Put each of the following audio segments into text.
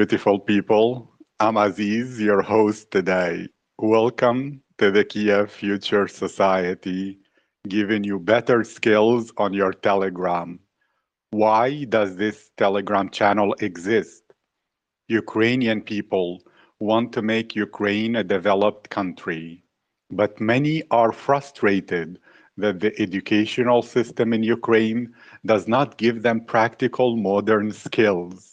beautiful people. I'm Aziz, your host today. Welcome to the Kiev Future Society, giving you better skills on your Telegram. Why does this Telegram channel exist? Ukrainian people want to make Ukraine a developed country, but many are frustrated that the educational system in Ukraine does not give them practical modern skills.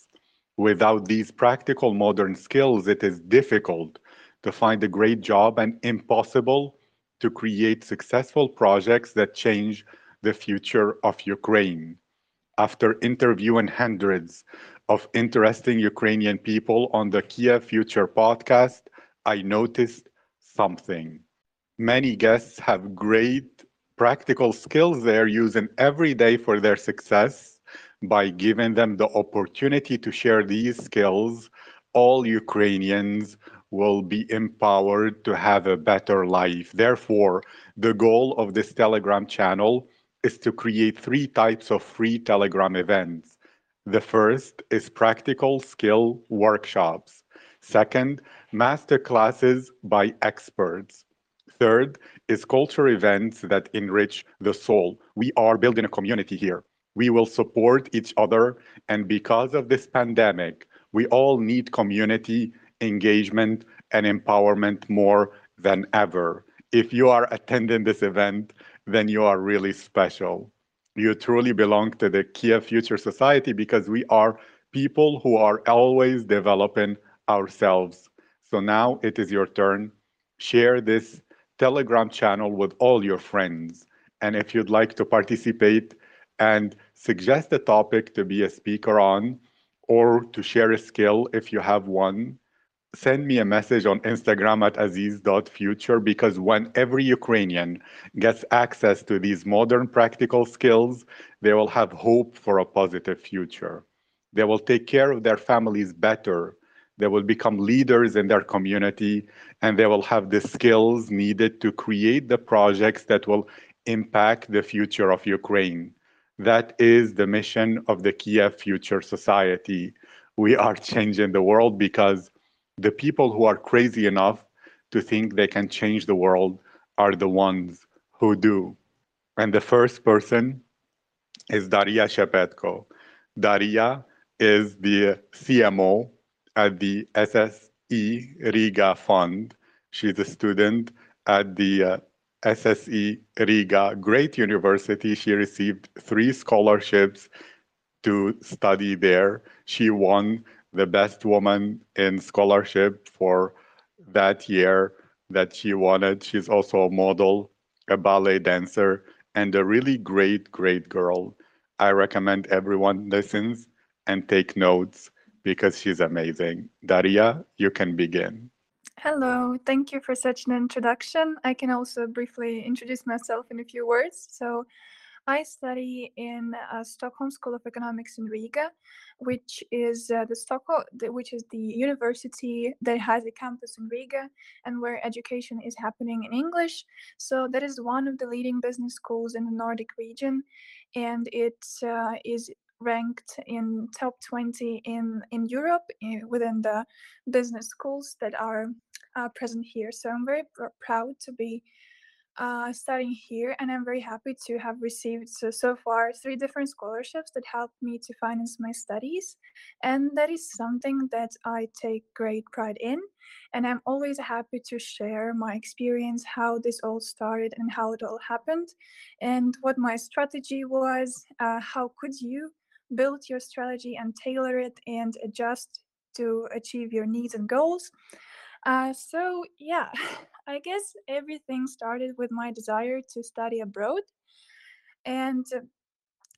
Without these practical modern skills, it is difficult to find a great job and impossible to create successful projects that change the future of Ukraine. After interviewing hundreds of interesting Ukrainian people on the Kiev Future podcast, I noticed something. Many guests have great practical skills they're using every day for their success by giving them the opportunity to share these skills all ukrainians will be empowered to have a better life therefore the goal of this telegram channel is to create three types of free telegram events the first is practical skill workshops second master classes by experts Third is culture events that enrich the soul. We are building a community here. We will support each other. And because of this pandemic, we all need community engagement and empowerment more than ever. If you are attending this event, then you are really special. You truly belong to the Kiev Future Society because we are people who are always developing ourselves. So now it is your turn. Share this Telegram channel with all your friends. And if you'd like to participate and suggest a topic to be a speaker on, or to share a skill if you have one, send me a message on Instagram at aziz.future because when every Ukrainian gets access to these modern practical skills, they will have hope for a positive future. They will take care of their families better they will become leaders in their community and they will have the skills needed to create the projects that will impact the future of Ukraine. That is the mission of the Kiev Future Society. We are changing the world because the people who are crazy enough to think they can change the world are the ones who do. And the first person is Daria Shepetko. Daria is the CMO at the SSE Riga Fund. She's a student at the uh, SSE Riga, great university. She received three scholarships to study there. She won the best woman in scholarship for that year that she wanted. She's also a model, a ballet dancer, and a really great, great girl. I recommend everyone listens and take notes because she's amazing. Daria, you can begin. Hello, thank you for such an introduction. I can also briefly introduce myself in a few words. So, I study in uh, Stockholm School of Economics in Riga, which is uh, the Stockholm, which is the university that has a campus in Riga and where education is happening in English. So that is one of the leading business schools in the Nordic region, and it uh, is ranked in top 20 in in Europe in, eh, within the business schools that are uh, present here. So I'm very pr- proud to be uh, studying here, and I'm very happy to have received so so far three different scholarships that helped me to finance my studies, and that is something that I take great pride in. And I'm always happy to share my experience, how this all started, and how it all happened, and what my strategy was. Uh, how could you build your strategy and tailor it and adjust to achieve your needs and goals. Uh, so, yeah, I guess everything started with my desire to study abroad. And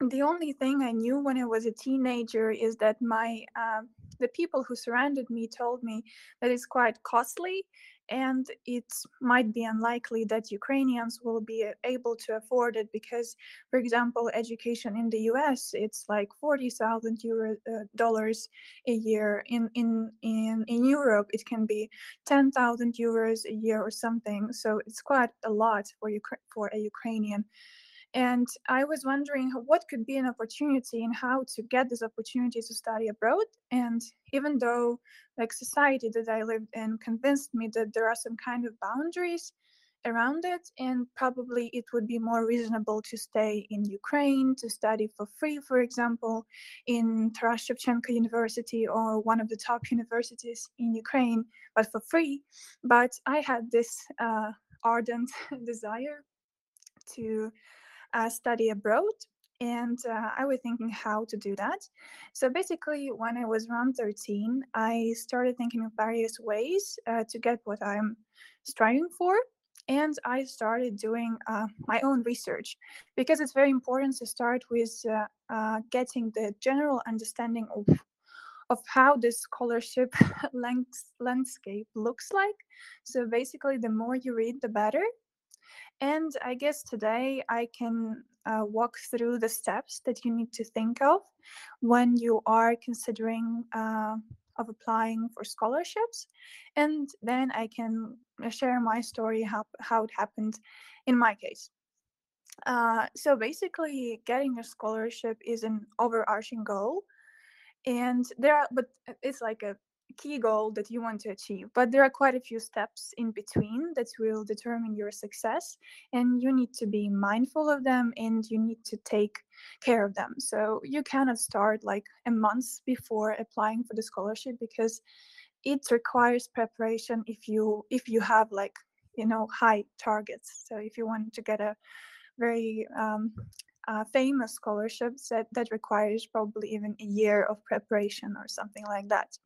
the only thing I knew when I was a teenager is that my uh, the people who surrounded me told me that it's quite costly and it might be unlikely that Ukrainians will be able to afford it because, for example, education in the U.S. it's like forty thousand euro uh, dollars a year. In in in in Europe, it can be ten thousand euros a year or something. So it's quite a lot for you for a Ukrainian. And I was wondering what could be an opportunity and how to get this opportunity to study abroad. And even though like society that I lived in convinced me that there are some kind of boundaries around it and probably it would be more reasonable to stay in Ukraine to study for free for example in Taras Shevchenko University or one of the top universities in Ukraine but for free but I had this uh, ardent desire to study abroad and uh, I was thinking how to do that. So basically, when I was around 13, I started thinking of various ways uh, to get what I'm striving for. And I started doing uh, my own research because it's very important to start with uh, uh, getting the general understanding of of how this scholarship landscape looks like. So basically, the more you read, the better. And I guess today I can uh, walk through the steps that you need to think of when you are considering uh, of applying for scholarships. And then I can share my story, how, how it happened in my case. Uh, so basically, getting a scholarship is an overarching goal. And there are, but it's like a key goal that you want to achieve but there are quite a few steps in between that will determine your success and you need to be mindful of them and you need to take care of them. So you cannot start like a month before applying for the scholarship because it requires preparation if you if you have like you know high targets. So if you want to get a very um, uh, famous scholarships that that requires probably even a year of preparation or something like that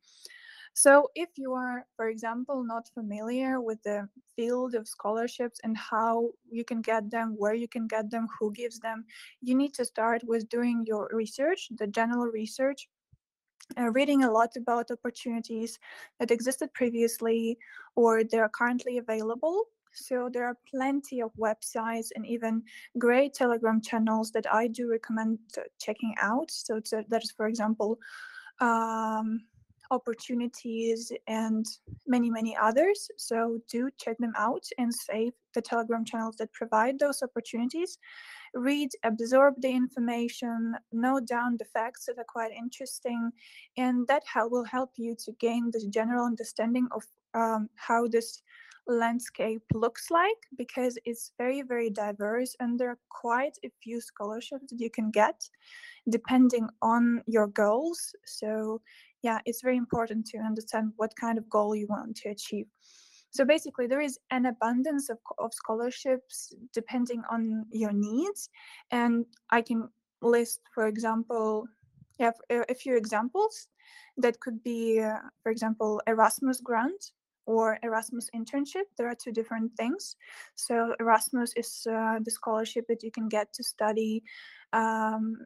so if you are, for example, not familiar with the field of scholarships and how you can get them, where you can get them, who gives them, you need to start with doing your research, the general research, uh, reading a lot about opportunities that existed previously or they are currently available. So there are plenty of websites and even great Telegram channels that I do recommend checking out. So that is, for example, um, opportunities and many many others. So do check them out and save the telegram channels that provide those opportunities. Read absorb the information note down the facts that are quite interesting and that will help you to gain the general understanding of um, how this landscape looks like because it's very very diverse and there are quite a few scholarships that you can get depending on your goals. So yeah, it's very important to understand what kind of goal you want to achieve. So basically, there is an abundance of, of scholarships depending on your needs. And I can list, for example, yeah, a few examples that could be, uh, for example, Erasmus grant or Erasmus internship. There are two different things. So Erasmus is uh, the scholarship that you can get to study um,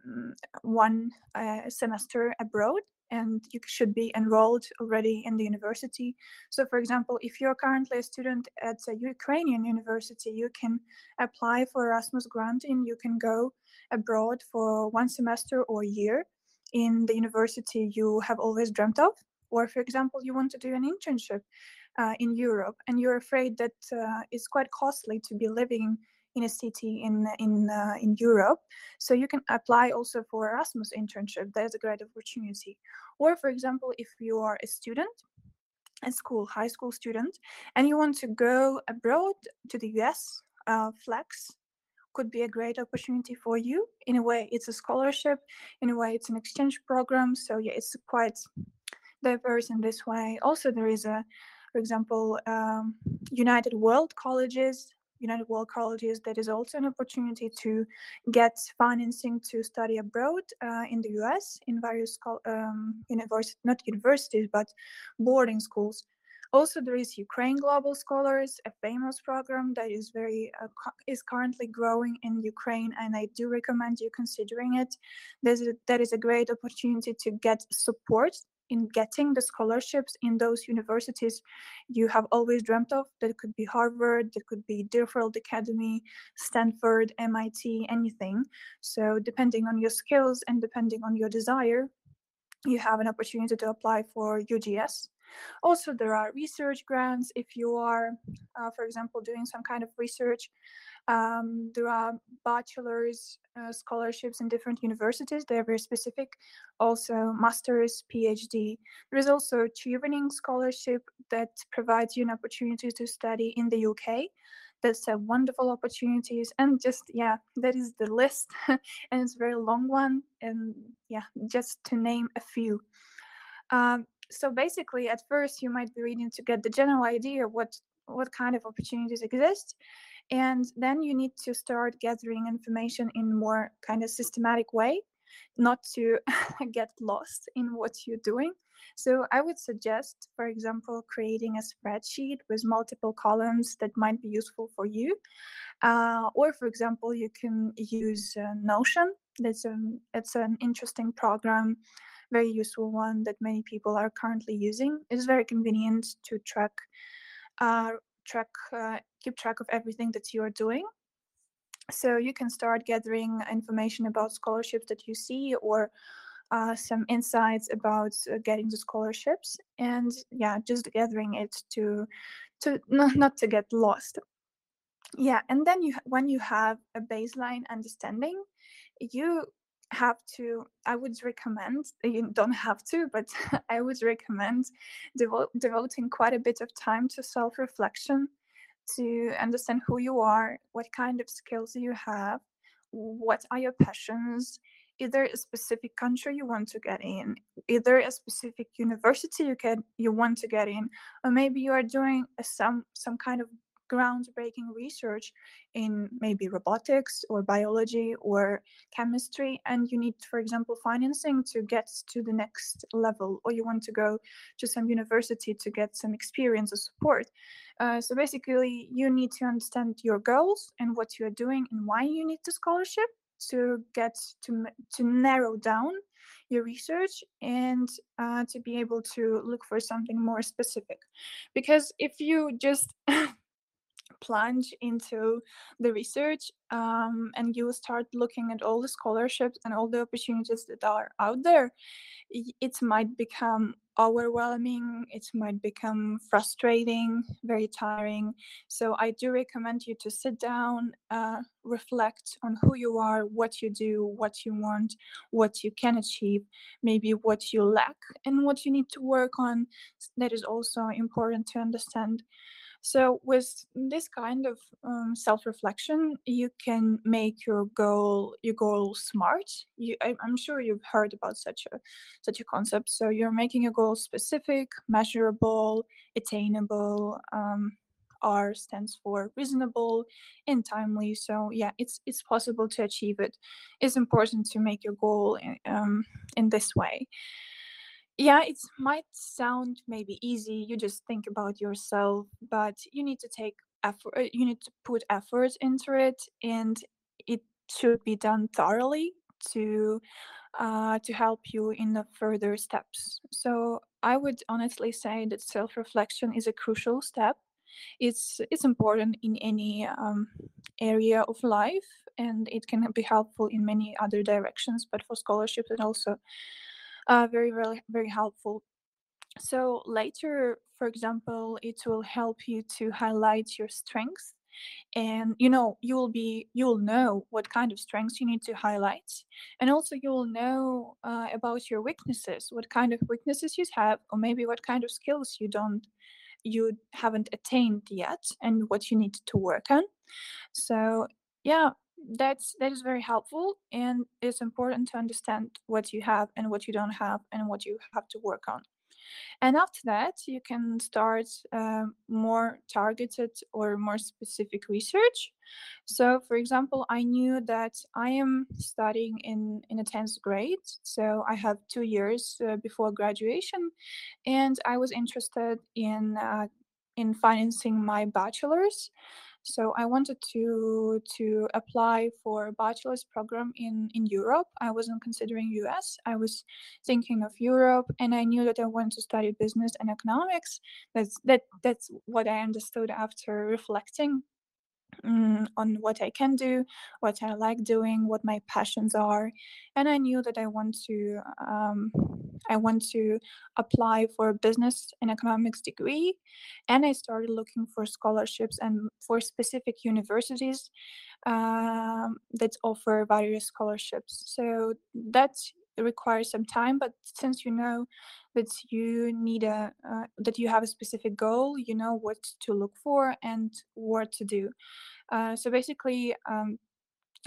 one uh, semester abroad and you should be enrolled already in the university. So, for example, if you're currently a student at a Ukrainian university, you can apply for Erasmus grant and you can go abroad for one semester or year in the university you have always dreamt of. Or, for example, you want to do an internship uh, in Europe and you're afraid that uh, it's quite costly to be living in a city in in uh, in Europe. So you can apply also for Erasmus internship. There's a great opportunity. Or for example, if you are a student at school, high school student, and you want to go abroad to the US, uh, Flex could be a great opportunity for you. In a way, it's a scholarship. In a way, it's an exchange program. So yeah, it's quite diverse in this way. Also, there is a, for example, um, United World Colleges United World Colleges, that is also an opportunity to get financing to study abroad uh, in the US in various um, universities, not universities, but boarding schools. Also, there is Ukraine Global Scholars, a famous program that is very uh, is currently growing in Ukraine, and I do recommend you considering it. There's a, that is a great opportunity to get support in getting the scholarships in those universities you have always dreamt of. That could be Harvard, that could be Deerfield Academy, Stanford, MIT, anything. So, depending on your skills and depending on your desire, you have an opportunity to apply for UGS. Also, there are research grants if you are, uh, for example, doing some kind of research. Um, there are bachelor's uh, scholarships in different universities. They're very specific. Also, master's, PhD. There is also a Chevening scholarship that provides you an opportunity to study in the UK that's a wonderful opportunities and just yeah that is the list and it's a very long one and yeah just to name a few um, so basically at first you might be reading to get the general idea what what kind of opportunities exist and then you need to start gathering information in more kind of systematic way not to get lost in what you're doing so I would suggest, for example, creating a spreadsheet with multiple columns that might be useful for you. Uh, or, for example, you can use uh, Notion. That's a, it's an interesting program, very useful one that many people are currently using. It's very convenient to track, uh, track, uh, keep track of everything that you are doing so you can start gathering information about scholarships that you see or uh, some insights about uh, getting the scholarships and yeah just gathering it to to not, not to get lost yeah and then you when you have a baseline understanding you have to i would recommend you don't have to but i would recommend devo- devoting quite a bit of time to self-reflection to understand who you are what kind of skills you have what are your passions is there a specific country you want to get in, either a specific university you can you want to get in, or maybe you are doing some some kind of groundbreaking research in maybe robotics or biology or chemistry and you need for example financing to get to the next level or you want to go to some university to get some experience or support. Uh, so basically you need to understand your goals and what you're doing and why you need the scholarship to get to to narrow down your research and uh, to be able to look for something more specific. Because if you just plunge into the research um, and you start looking at all the scholarships and all the opportunities that are out there it might become overwhelming it might become frustrating very tiring. So i do recommend you to sit down uh, reflect on who you are what you do what you want what you can achieve maybe what you lack and what you need to work on. That is also important to understand so with this kind of um, self-reflection, you can make your goal your goal smart. You, I, am sure you've heard about such a such a concept. So you're making a goal specific, measurable, attainable. Um, R stands for reasonable and timely. So yeah, it's it's possible to achieve it. It's important to make your goal in, um, in this way yeah it might sound maybe easy you just think about yourself but you need to take effort uh, you need to put effort into it and it should be done thoroughly to uh, to help you in the further steps. So i would honestly say that self-reflection is a crucial step. It's it's important in any um, area of life and it can be helpful in many other directions but for scholarships and also uh, very, very, very helpful. So later, for example, it will help you to highlight your strengths and you know you will be you will know what kind of strengths you need to highlight and also you will know uh, about your weaknesses what kind of weaknesses you have or maybe what kind of skills you don't you haven't attained yet and what you need to work on so yeah that's that is very helpful and it's important to understand what you have and what you don't have and what you have to work on. And after that you can start uh, more targeted or more specific research. So for example i knew that i am studying in in a 10th grade so i have two years uh, before graduation and i was interested in uh, in financing my bachelor's so I wanted to to apply for a bachelor's program in in Europe. I wasn't considering US. I was thinking of Europe, and I knew that I wanted to study business and economics. That's that that's what I understood after reflecting um, on what I can do, what I like doing, what my passions are, and I knew that I want to um, I want to apply for a business and economics degree, and I started looking for scholarships and for specific universities um, that offer various scholarships. So that requires some time, but since you know that you need a uh, that you have a specific goal, you know what to look for and what to do. Uh, so basically, um,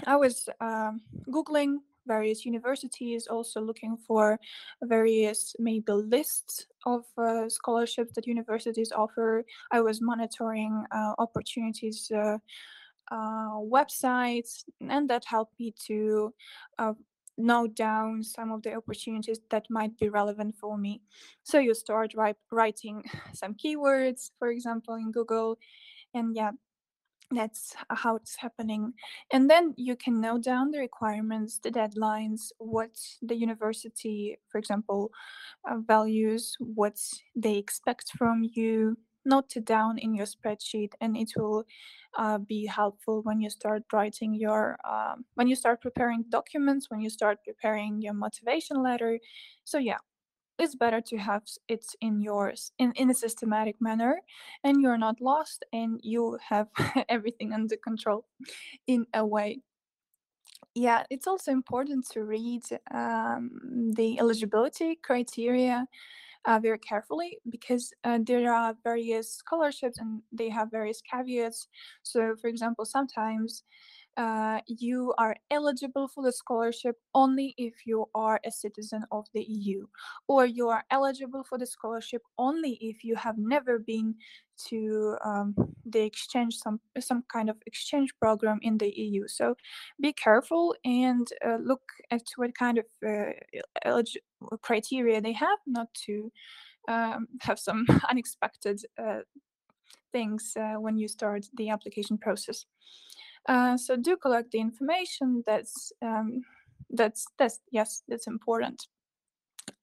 I was um, googling various universities, also looking for various maybe lists of uh, scholarships that universities offer. I was monitoring uh, opportunities. Uh, uh websites and that helped me to uh, note down some of the opportunities that might be relevant for me so you start writing some keywords for example in google and yeah that's how it's happening. And then you can note down the requirements the deadlines what the university for example uh, values what they expect from you. Note it down in your spreadsheet and it will uh, be helpful when you start writing your um, when you start preparing documents when you start preparing your motivation letter. So yeah it's better to have it in yours in, in a systematic manner and you're not lost and you have everything under control in a way. Yeah it's also important to read um, the eligibility criteria uh, very carefully because uh, there are various scholarships and they have various caveats. So for example sometimes uh, you are eligible for the scholarship only if you are a citizen of the EU, or you are eligible for the scholarship only if you have never been to um, the exchange some some kind of exchange program in the EU. So be careful and uh, look at what kind of uh, criteria they have, not to um, have some unexpected uh, things uh, when you start the application process. Uh, so do collect the information. That's um, that's that's yes, that's important.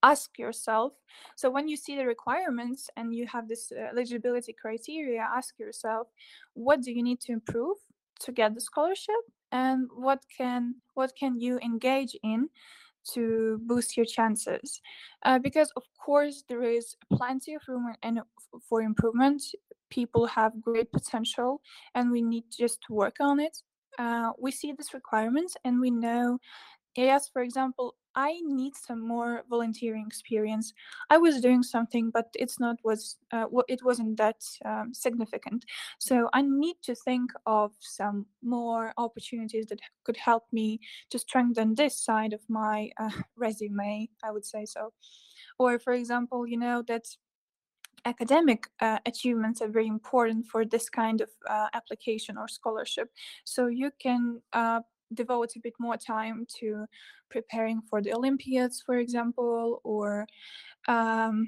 Ask yourself. So when you see the requirements and you have this uh, eligibility criteria, ask yourself, what do you need to improve to get the scholarship, and what can what can you engage in to boost your chances uh, because of course there is plenty of room and for improvement. People have great potential and we need just to work on it. Uh, we see these requirements and we know yes for example i need some more volunteering experience. I was doing something but it's not was uh, it wasn't that um, significant. So i need to think of some more opportunities that could help me to strengthen this side of my uh, resume i would say so. Or for example you know that academic uh, achievements are very important for this kind of uh, application or scholarship. So you can uh, devote a bit more time to preparing for the Olympiads, for example, or um,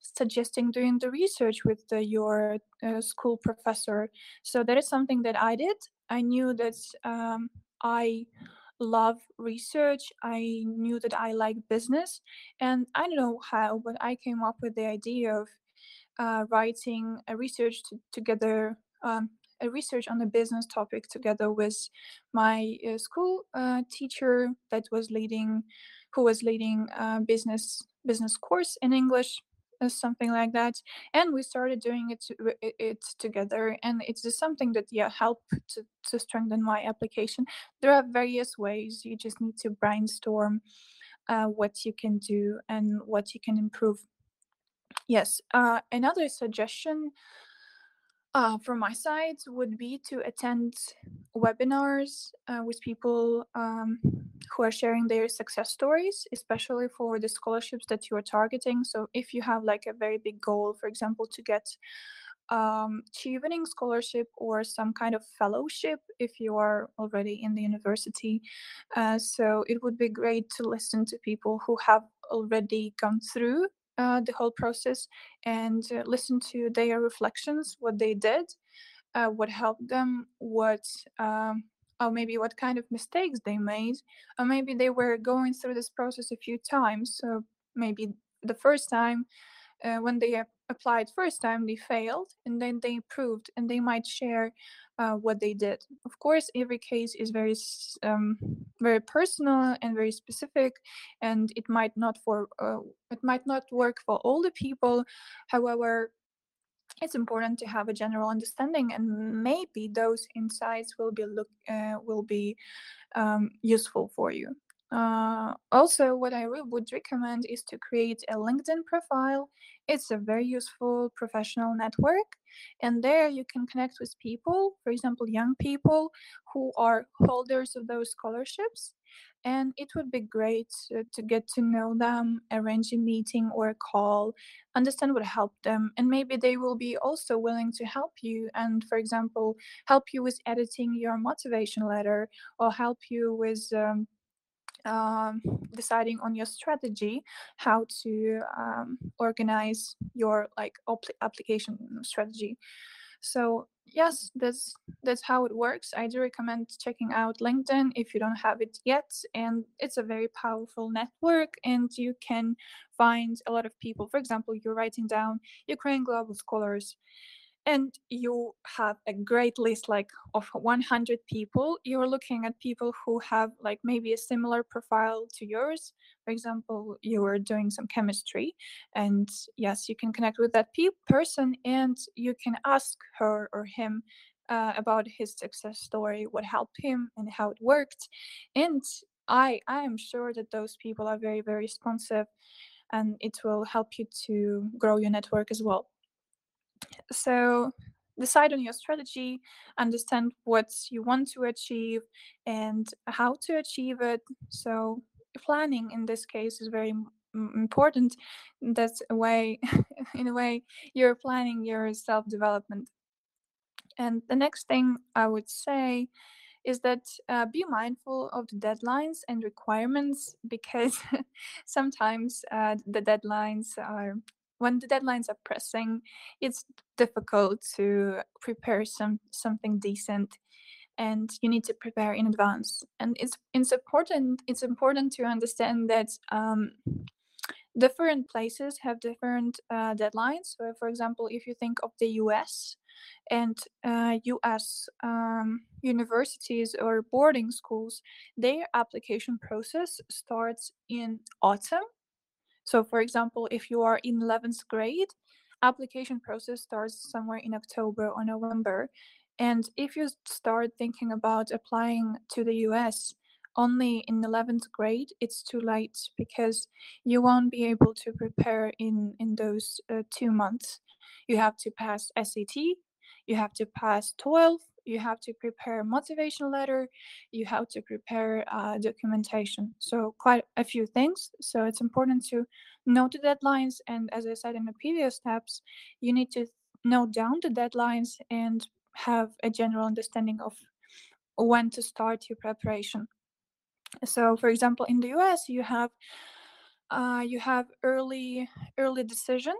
suggesting doing the research with the, your uh, school professor. So that is something that I did. I knew that um, I love research. I knew that I like business, and I don't know how, but I came up with the idea of uh, writing a research to, together um, a research on a business topic together with my uh, school uh, teacher that was leading, who was leading a business business course in English, uh, something like that. And we started doing it to, it together, and it's just something that yeah helped to to strengthen my application. There are various ways. You just need to brainstorm uh, what you can do and what you can improve. Yes, uh, another suggestion uh, from my side would be to attend webinars uh, with people um, who are sharing their success stories, especially for the scholarships that you are targeting. So if you have like a very big goal, for example, to get um, Chevening scholarship or some kind of fellowship if you are already in the university. Uh, so it would be great to listen to people who have already gone through uh, the whole process and uh, listen to their reflections, what they did, uh, what helped them, what um, or maybe what kind of mistakes they made, or maybe they were going through this process a few times. So maybe the first time uh, when they applied first time they failed and then they improved and they might share uh, what they did. Of course every case is very um, very personal and very specific and it might not for uh, it might not work for all the people. However it's important to have a general understanding and maybe those insights will be look uh, will be um, useful for you uh, also, what I would recommend is to create a LinkedIn profile. It's a very useful professional network, and there you can connect with people, for example, young people who are holders of those scholarships. And it would be great to, get to know them, arrange a meeting or a call, understand what helped them, and maybe they will be also willing to help you. And, for example, help you with editing your motivation letter or help you with um, um, deciding on your strategy how to um, organize your like application strategy. So yes that's that's how it works. I do recommend checking out linkedin if you don't have it yet and it's a very powerful network and you can find a lot of people. For example you're writing down ukraine global scholars and you have a great list like of 100 people you're looking at people who have like maybe a similar profile to yours. For example you are doing some chemistry and yes you can connect with that pe- person and you can ask her or him uh, about his success story what helped him and how it worked. And i i am sure that those people are very very responsive and it will help you to grow your network as well so decide on your strategy, understand what you want to achieve and how to achieve it. So planning in this case is very important. That's a way, in a way, you're planning your self development. And the next thing I would say is that uh, be mindful of the deadlines and requirements because sometimes uh, the deadlines are when the deadlines are pressing, it's difficult to prepare some something decent and you need to prepare in advance. And it's it's important it's important to understand that um, different places have different uh, deadlines. So for example if you think of the us and uh, us um, universities or boarding schools their application process starts in autumn so for example, if you are in 11th grade, application process starts somewhere in October or November. And if you start thinking about applying to the US only in 11th grade, it's too late because you won't be able to prepare in, in those uh, two months. You have to pass SAT, you have to pass 12, you have to prepare a motivation letter you have to prepare uh, documentation. So quite a few things so it's important to note the deadlines and as i said in the previous steps you need to note down the deadlines and have a general understanding of when to start your preparation. So for example in the us you have uh, you have early early decision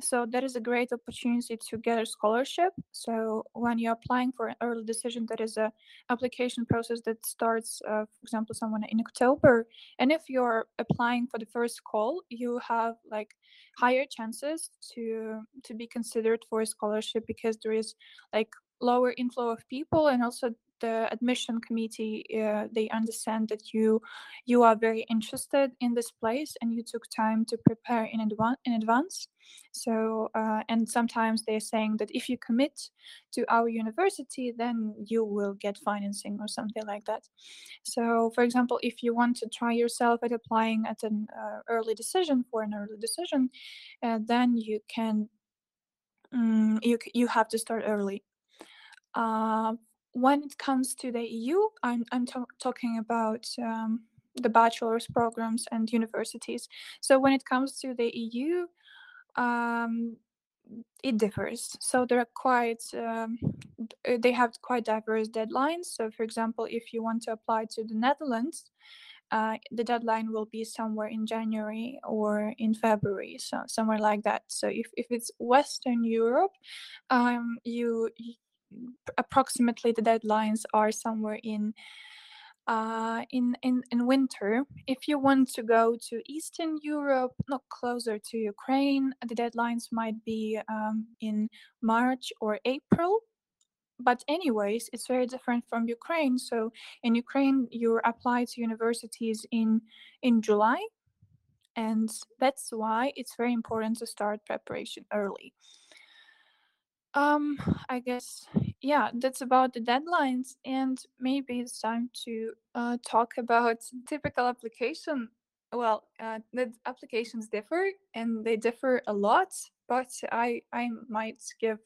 so that is a great opportunity to get a scholarship. So when you're applying for an early decision that is a application process that starts uh, for example someone in october. And if you're applying for the first call you have like higher chances to to be considered for a scholarship because there is like lower inflow of people and also the admission committee uh, they understand that you you are very interested in this place and you took time to prepare in, in advance. So uh, and sometimes they're saying that if you commit to our university then you will get financing or something like that. So for example if you want to try yourself at applying at an uh, early decision for an early decision uh, then you can um, you you have to start early. Uh, when it comes to the EU, I'm, I'm talking about um, the bachelor's programs and universities. So when it comes to the EU, um, it differs. So there are quite, um, they have quite diverse deadlines. So for example, if you want to apply to the Netherlands, uh, the deadline will be somewhere in January or in February, so somewhere like that. So if, if it's Western Europe, um, you approximately the deadlines are somewhere in uh, in, in in winter. If you want to go to Eastern Europe, not closer to Ukraine, the deadlines might be um, in March or April. But anyways, it's very different from Ukraine. So in Ukraine, you apply to universities in in July, and that's why it's very important to start preparation early. Um, I guess yeah, that's about the deadlines, and maybe it's time to uh, talk about typical application. Well, uh, the applications differ, and they differ a lot. But I I might give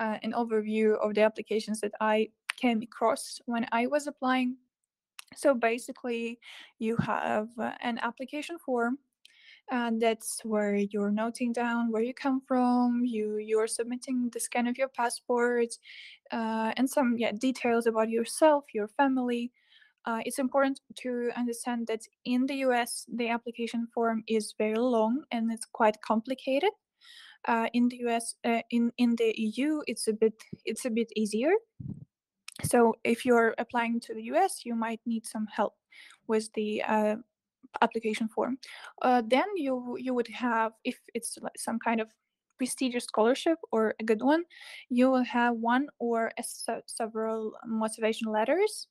uh, an overview of the applications that I came across when I was applying. So basically, you have uh, an application form and that's where you're noting down where you come from you you're submitting the scan of your passport uh, and some yeah details about yourself your family. Uh, it's important to understand that in the us the application form is very long and it's quite complicated. Uh, in the us uh, in in the eu it's a bit it's a bit easier. So if you're applying to the us you might need some help with the uh, application form. Uh, then you you would have, if it's some kind of prestigious scholarship or a good one, you will have one or several motivation letters.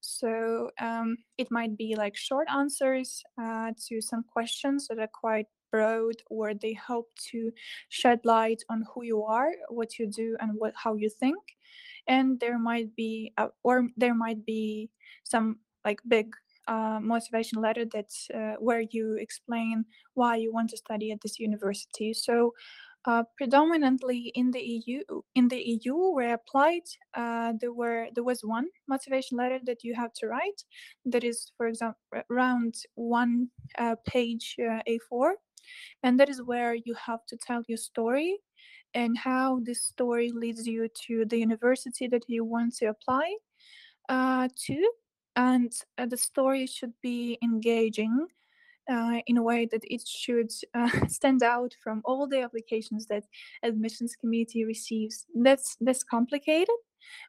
So um, it might be like short answers uh, to some questions that are quite broad, or they hope to shed light on who you are, what you do, and what how you think. And there might be, uh, or there might be some like big uh, motivation letter that's uh, where you explain why you want to study at this university. So uh, predominantly in the EU, in the EU where I applied, uh, there were there was one motivation letter that you have to write. That is, for example, around one uh, page uh, A4, and that is where you have to tell your story and how this story leads you to the university that you want to apply to and uh, the story should be engaging uh, in a way that it should uh, stand out from all the applications that admissions committee receives. That's that's complicated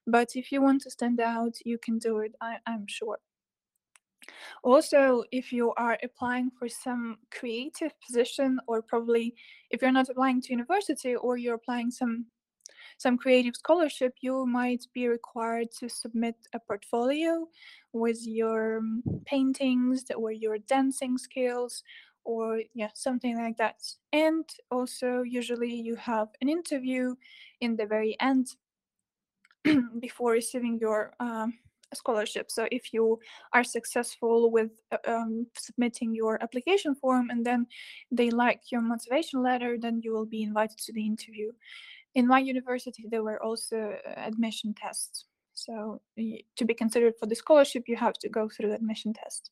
but if you want to stand out you can do it I, i'm sure. Also if you are applying for some creative position or probably if you're not applying to university or you're applying some some creative scholarship, you might be required to submit a portfolio with your um, paintings or your dancing skills or yeah something like that. And also usually you have an interview in the very end before receiving your um, scholarship. So if you are successful with uh, um, submitting your application form and then they like your motivation letter then you will be invited to the interview in my university there were also uh, admission tests so to be considered for the scholarship you have to go through the admission test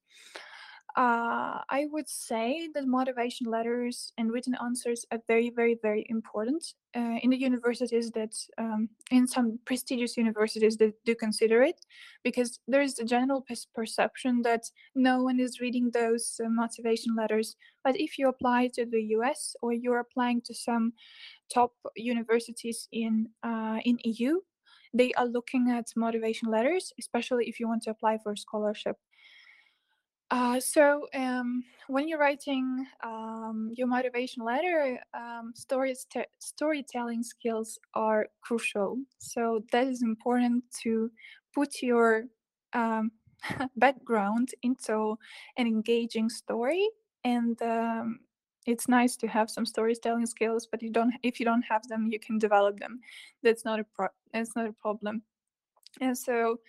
uh, I would say that motivation letters and written answers are very, very, very important uh, in the universities that, um, in some prestigious universities that do consider it, because there is a general perception that no one is reading those uh, motivation letters. But if you apply to the US or you're applying to some top universities in uh, in EU, they are looking at motivation letters, especially if you want to apply for a scholarship. Uh, so um, when you're writing um, your motivation letter, um, stories storytelling skills are crucial. So that is important to put your um, background into an engaging story, and um, it's nice to have some storytelling skills. But you don't if you don't have them, you can develop them. That's not a pro- that's not a problem. And so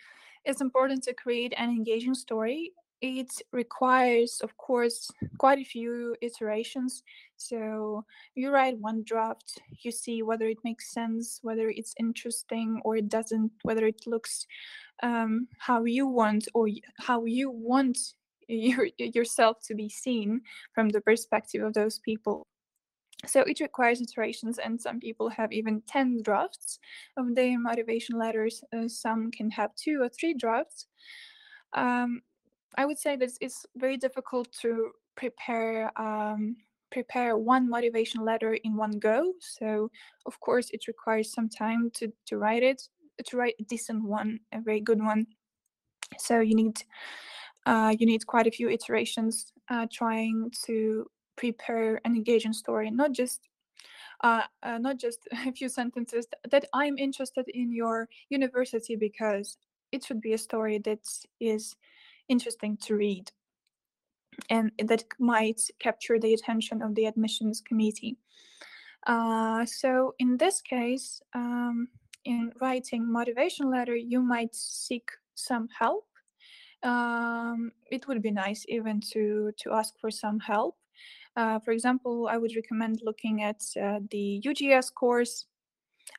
it's important to create an engaging story it requires, of course, quite a few iterations. So you write one draft, you see whether it makes sense, whether it's interesting or it doesn't, whether it looks um, how you want or how you want your, yourself to be seen from the perspective of those people. So it requires iterations, and some people have even 10 drafts of their motivation letters. Uh, some can have two or three drafts. Um, I would say that it's very difficult to prepare um, prepare one motivation letter in one go. So of course it requires some time to to write it, to write a decent one, a very good one. So you need uh, you need quite a few iterations uh, trying to prepare an engaging story, not just uh, uh, not just a few sentences that I'm interested in your university because it should be a story that is interesting to read and that might capture the attention of the admissions committee. Uh, so in this case, um, in writing motivation letter, you might seek some help. Um, it would be nice even to to ask for some help. Uh, for example, I would recommend looking at uh, the UGS course.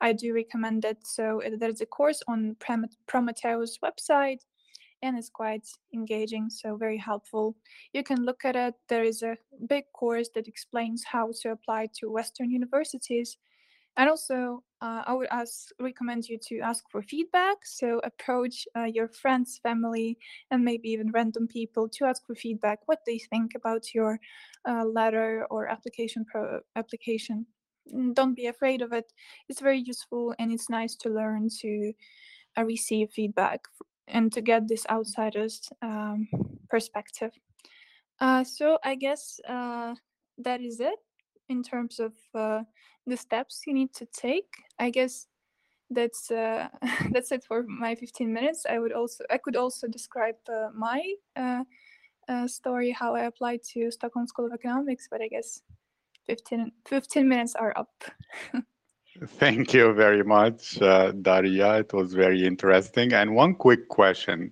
I do recommend it. So uh, there's a course on Prometheus website and it's quite engaging, so very helpful. You can look at it. There is a big course that explains how to apply to Western universities. And also, uh, I would ask, recommend you to ask for feedback. So approach uh, your friends, family, and maybe even random people to ask for feedback, what they think about your uh, letter or application pro application. Mm, don't be afraid of it. It's very useful and it's nice to learn to uh, receive feedback and to get this outsider's um, perspective. Uh, so I guess uh, that is it in terms of the steps you need to take. I guess that's uh, that's it for my 15 minutes. I would also I could also describe uh, my uh, story how I applied to Stockholm School of Economics, but I guess 15, 15 minutes are up. Thank you very much, uh, Daria. It was very interesting. And one quick question,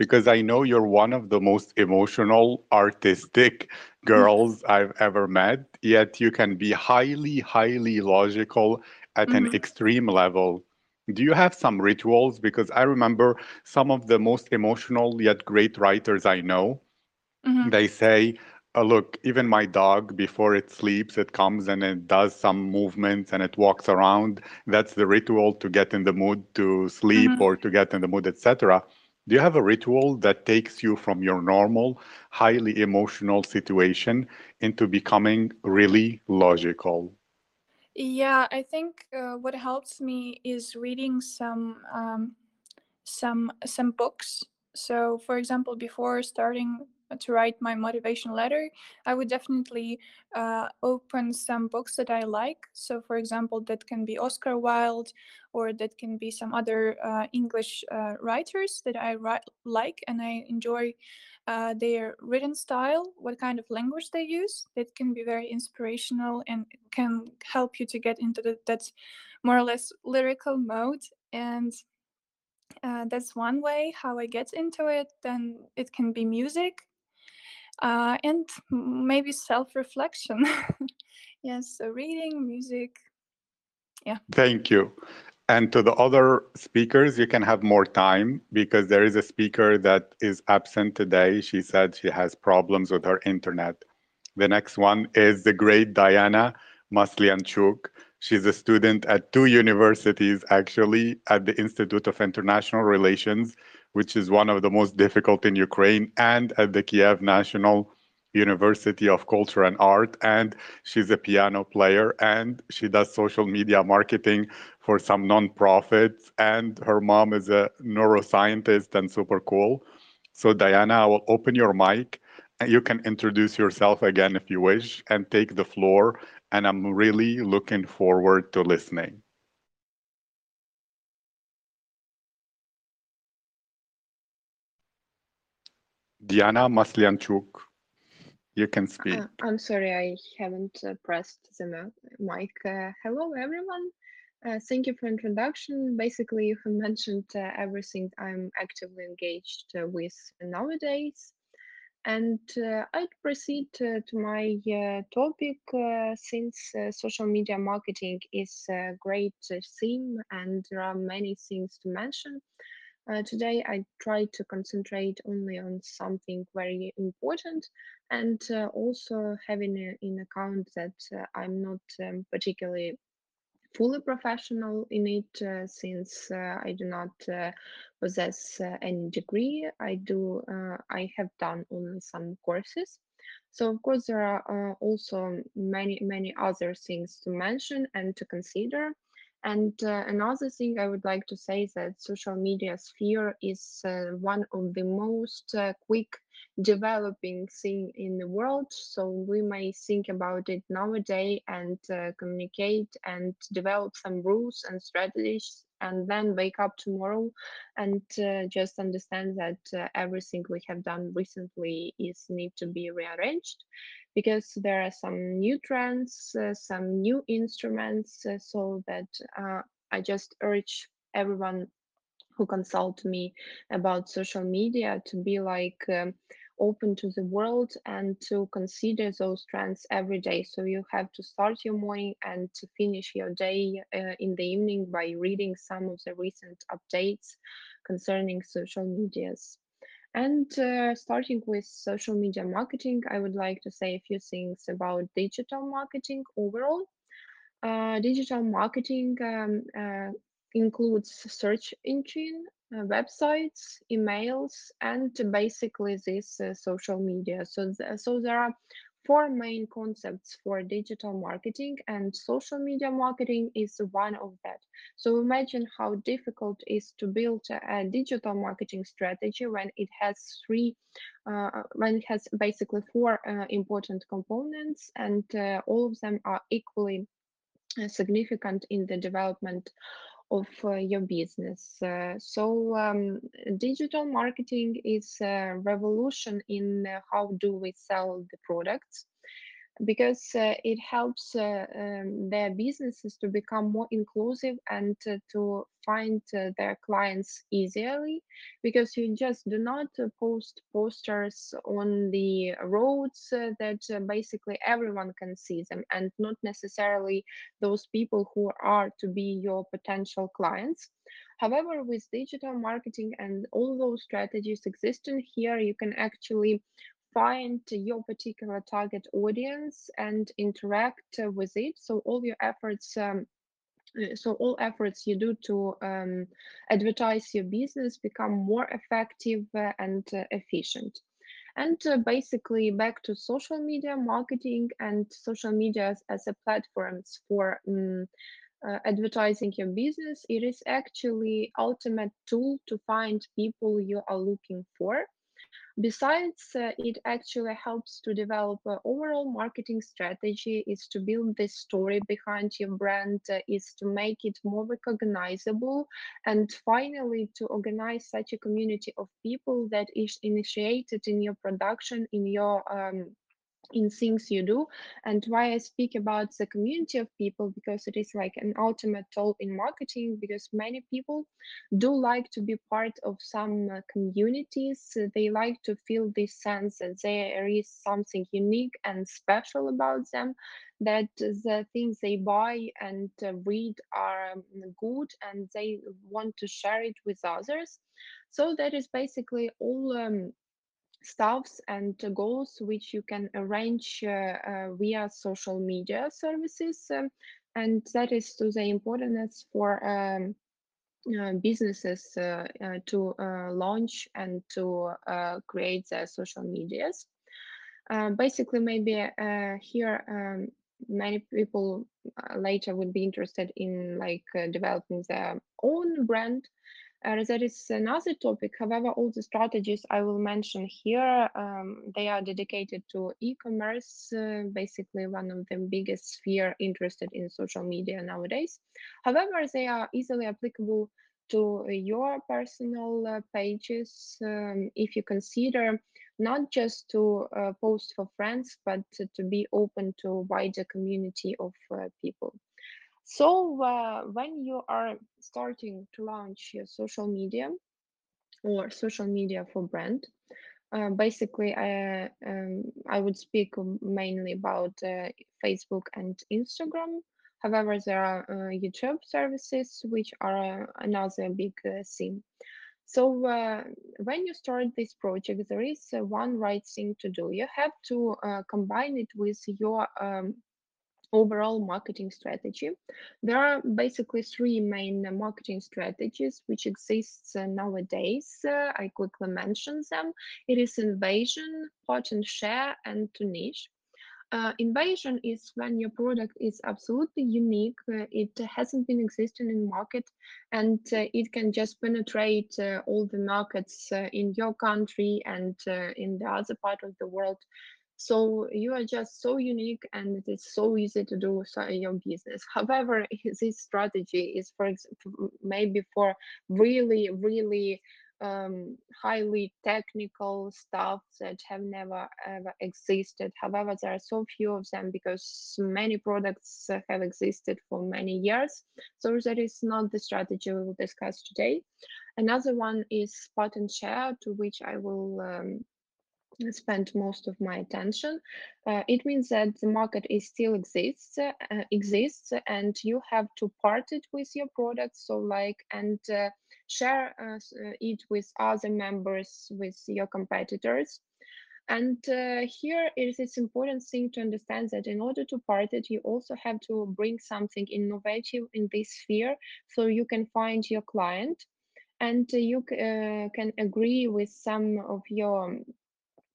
because I know you're one of the most emotional, artistic girls I've ever met, yet you can be highly, highly logical at mm-hmm. an extreme level. Do you have some rituals? Because I remember some of the most emotional yet great writers I know, mm-hmm. they say, uh, look, even my dog, before it sleeps, it comes and it does some movements and it walks around. That's the ritual to get in the mood to sleep mm-hmm. or to get in the mood, etc. Do you have a ritual that takes you from your normal, highly emotional situation into becoming really logical? Yeah, I think uh, what helps me is reading some um, some some books. So, for example, before starting to write my motivation letter, I would definitely uh, open some books that I like. So, for example, that can be Oscar Wilde, or that can be some other uh, English uh, writers that I like and I enjoy uh, their written style, what kind of language they use. That can be very inspirational and can help you to get into the, that more or less lyrical mode. And uh, that's one way how I get into it. Then it can be music uh, and maybe self-reflection. Yes so reading music. Yeah. Thank you. And to the other speakers you can have more time because there is a speaker that is absent today. She said she has problems with her internet. The next one is the great diana maslianchuk. She's a student at two universities actually at the institute of international relations which is one of the most difficult in Ukraine, and at the Kiev National University of Culture and Art. And she's a piano player and she does social media marketing for some nonprofits. And her mom is a neuroscientist and super cool. So, Diana, I will open your mic and you can introduce yourself again if you wish and take the floor. And I'm really looking forward to listening. Diana Maslianchuk, you can speak. Uh, I'm sorry, I haven't uh, pressed the mic. Uh, hello, everyone. Uh, thank you for introduction. Basically, you have mentioned uh, everything I'm actively engaged uh, with nowadays. And I'd proceed to my topic since social media marketing is a great theme and there are many things to mention. Uh, today, I try to concentrate only on something very important and uh, also having in account that uh, I'm not um, particularly fully professional in it uh, since uh, I do not uh, possess any degree. I do, I have done only some courses. So of course there are also many, many other things to mention and to consider And uh, another thing I would like to say is that social media sphere is uh, one of the most uh, quick developing thing in the world. So we may think about it nowadays and uh, communicate and develop some rules and strategies and then wake up tomorrow and uh, just understand that uh, everything we have done recently is need to be rearranged because there are some new trends uh, some new instruments uh, so that uh, i just urge everyone who consult me about social media to be like um, open to the world and to consider those trends every day. So you have to start your morning and to finish your day uh, in the evening by reading some of the recent updates concerning social medias. And uh, starting with social media marketing, I would like to say a few things about digital marketing overall. Uh, digital marketing um, uh, includes search engine websites, emails, and basically this uh, social media. So, th so there are four main concepts for digital marketing, and social media marketing is one of that. So imagine how difficult it is to build a digital marketing strategy when it has three, uh, when it has basically four uh, important components, and uh, all of them are equally uh, significant in the development of uh, your business. Uh, so um, digital marketing is a revolution in uh, how do we sell the products because uh, it helps uh, um, their businesses to become more inclusive and to find uh, their clients easily because you just do not post posters on the roads that basically everyone can see them and not necessarily those people who are to be your potential clients. However, with digital marketing and all those strategies existing here, you can actually find your particular target audience and interact uh, with it. So all your efforts um, uh, so all efforts you do to um, advertise your business become more effective uh, and uh, efficient and uh, basically back to social media marketing and social media as, as a platforms for um, uh, advertising your business it is actually ultimate tool to find people you are looking for Besides, uh, it actually helps to develop an overall marketing strategy, is to build the story behind your brand, uh, is to make it more recognizable, and finally to organize such a community of people that is initiated in your production, in your um, in things you do and why i speak about the community of people because it is like an ultimate tool in marketing because many people do like to be part of some uh, communities. They like to feel this sense that there is something unique and special about them that the things they buy and uh, read are um, good and they want to share it with others. So that is basically all um, stuffs and goals which you can arrange uh, uh, via social media services um, and that is to the importance for um, uh, businesses uh, uh, to uh, launch and to create their social medias. basically, maybe here um, many people later would be interested in like developing their own brand uh, that is another topic. However, all the strategies I will mention here, um, they are dedicated to e-commerce, uh, basically one of the biggest sphere interested in social media nowadays. However, they are easily applicable to your personal uh, pages um, if you consider not just to uh, post for friends, but to, to be open to wider community of uh, people. So uh, when you are starting to launch your social media or social media for brand, uh, basically I, um, I would speak mainly about uh, Facebook and Instagram. However, there are uh, YouTube services, which are uh, another big uh, thing. So uh, when you start this project, there is one right thing to do. You have to combine it with your um, overall marketing strategy. There are basically three main marketing strategies which exists uh, nowadays. Uh, I quickly mention them. It is invasion, pot and share, and to niche. Uh, invasion is when your product is absolutely unique. Uh, it hasn't been existing in market, and uh, it can just penetrate uh, all the markets in your country and in the other part of the world. So you are just so unique, and it is so easy to do your business. However, this strategy is for maybe for really, really um, highly technical stuff that have never ever existed. However, there are so few of them because many products have existed for many years. So that is not the strategy we will discuss today. Another one is spot and share, to which I will um, spend most of my attention. Uh, it means that the market is still exists uh, exists and you have to part it with your product. So like and uh, share uh, uh, it with other members, with your competitors. And uh, here it is important thing to understand that in order to part it, you also have to bring something innovative in this sphere so you can find your client and you uh, can agree with some of your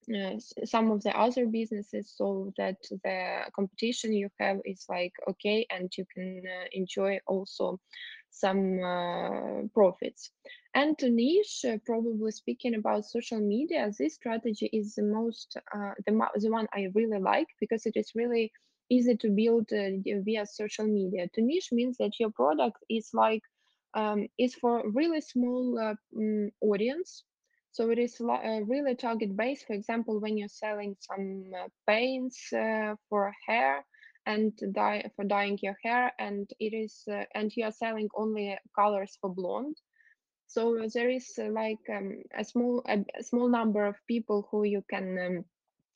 uh, some of the other businesses so that the competition you have is like okay and you can uh, enjoy also some uh, profits. And to niche, uh, probably speaking about social media, this strategy is the most, uh, the, the one I really like because it is really easy to build uh, via social media. To niche means that your product is like, um, is for really small um, audience. So it is a really target based. For example, when you're selling some uh, paints uh, for hair, and dye for dyeing your hair and it is uh, and you are selling only colors for blonde so there is uh, like um, a small a, a, small number of people who you can um,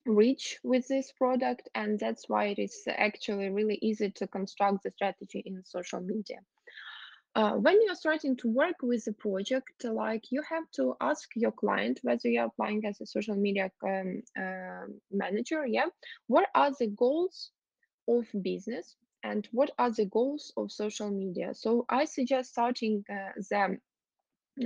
reach with this product and that's why it is actually really easy to construct the strategy in social media uh, when you're starting to work with a project, like you have to ask your client whether you're applying as a social media um, uh, manager, yeah, what are the goals of business and what are the goals of social media. So I suggest starting uh, the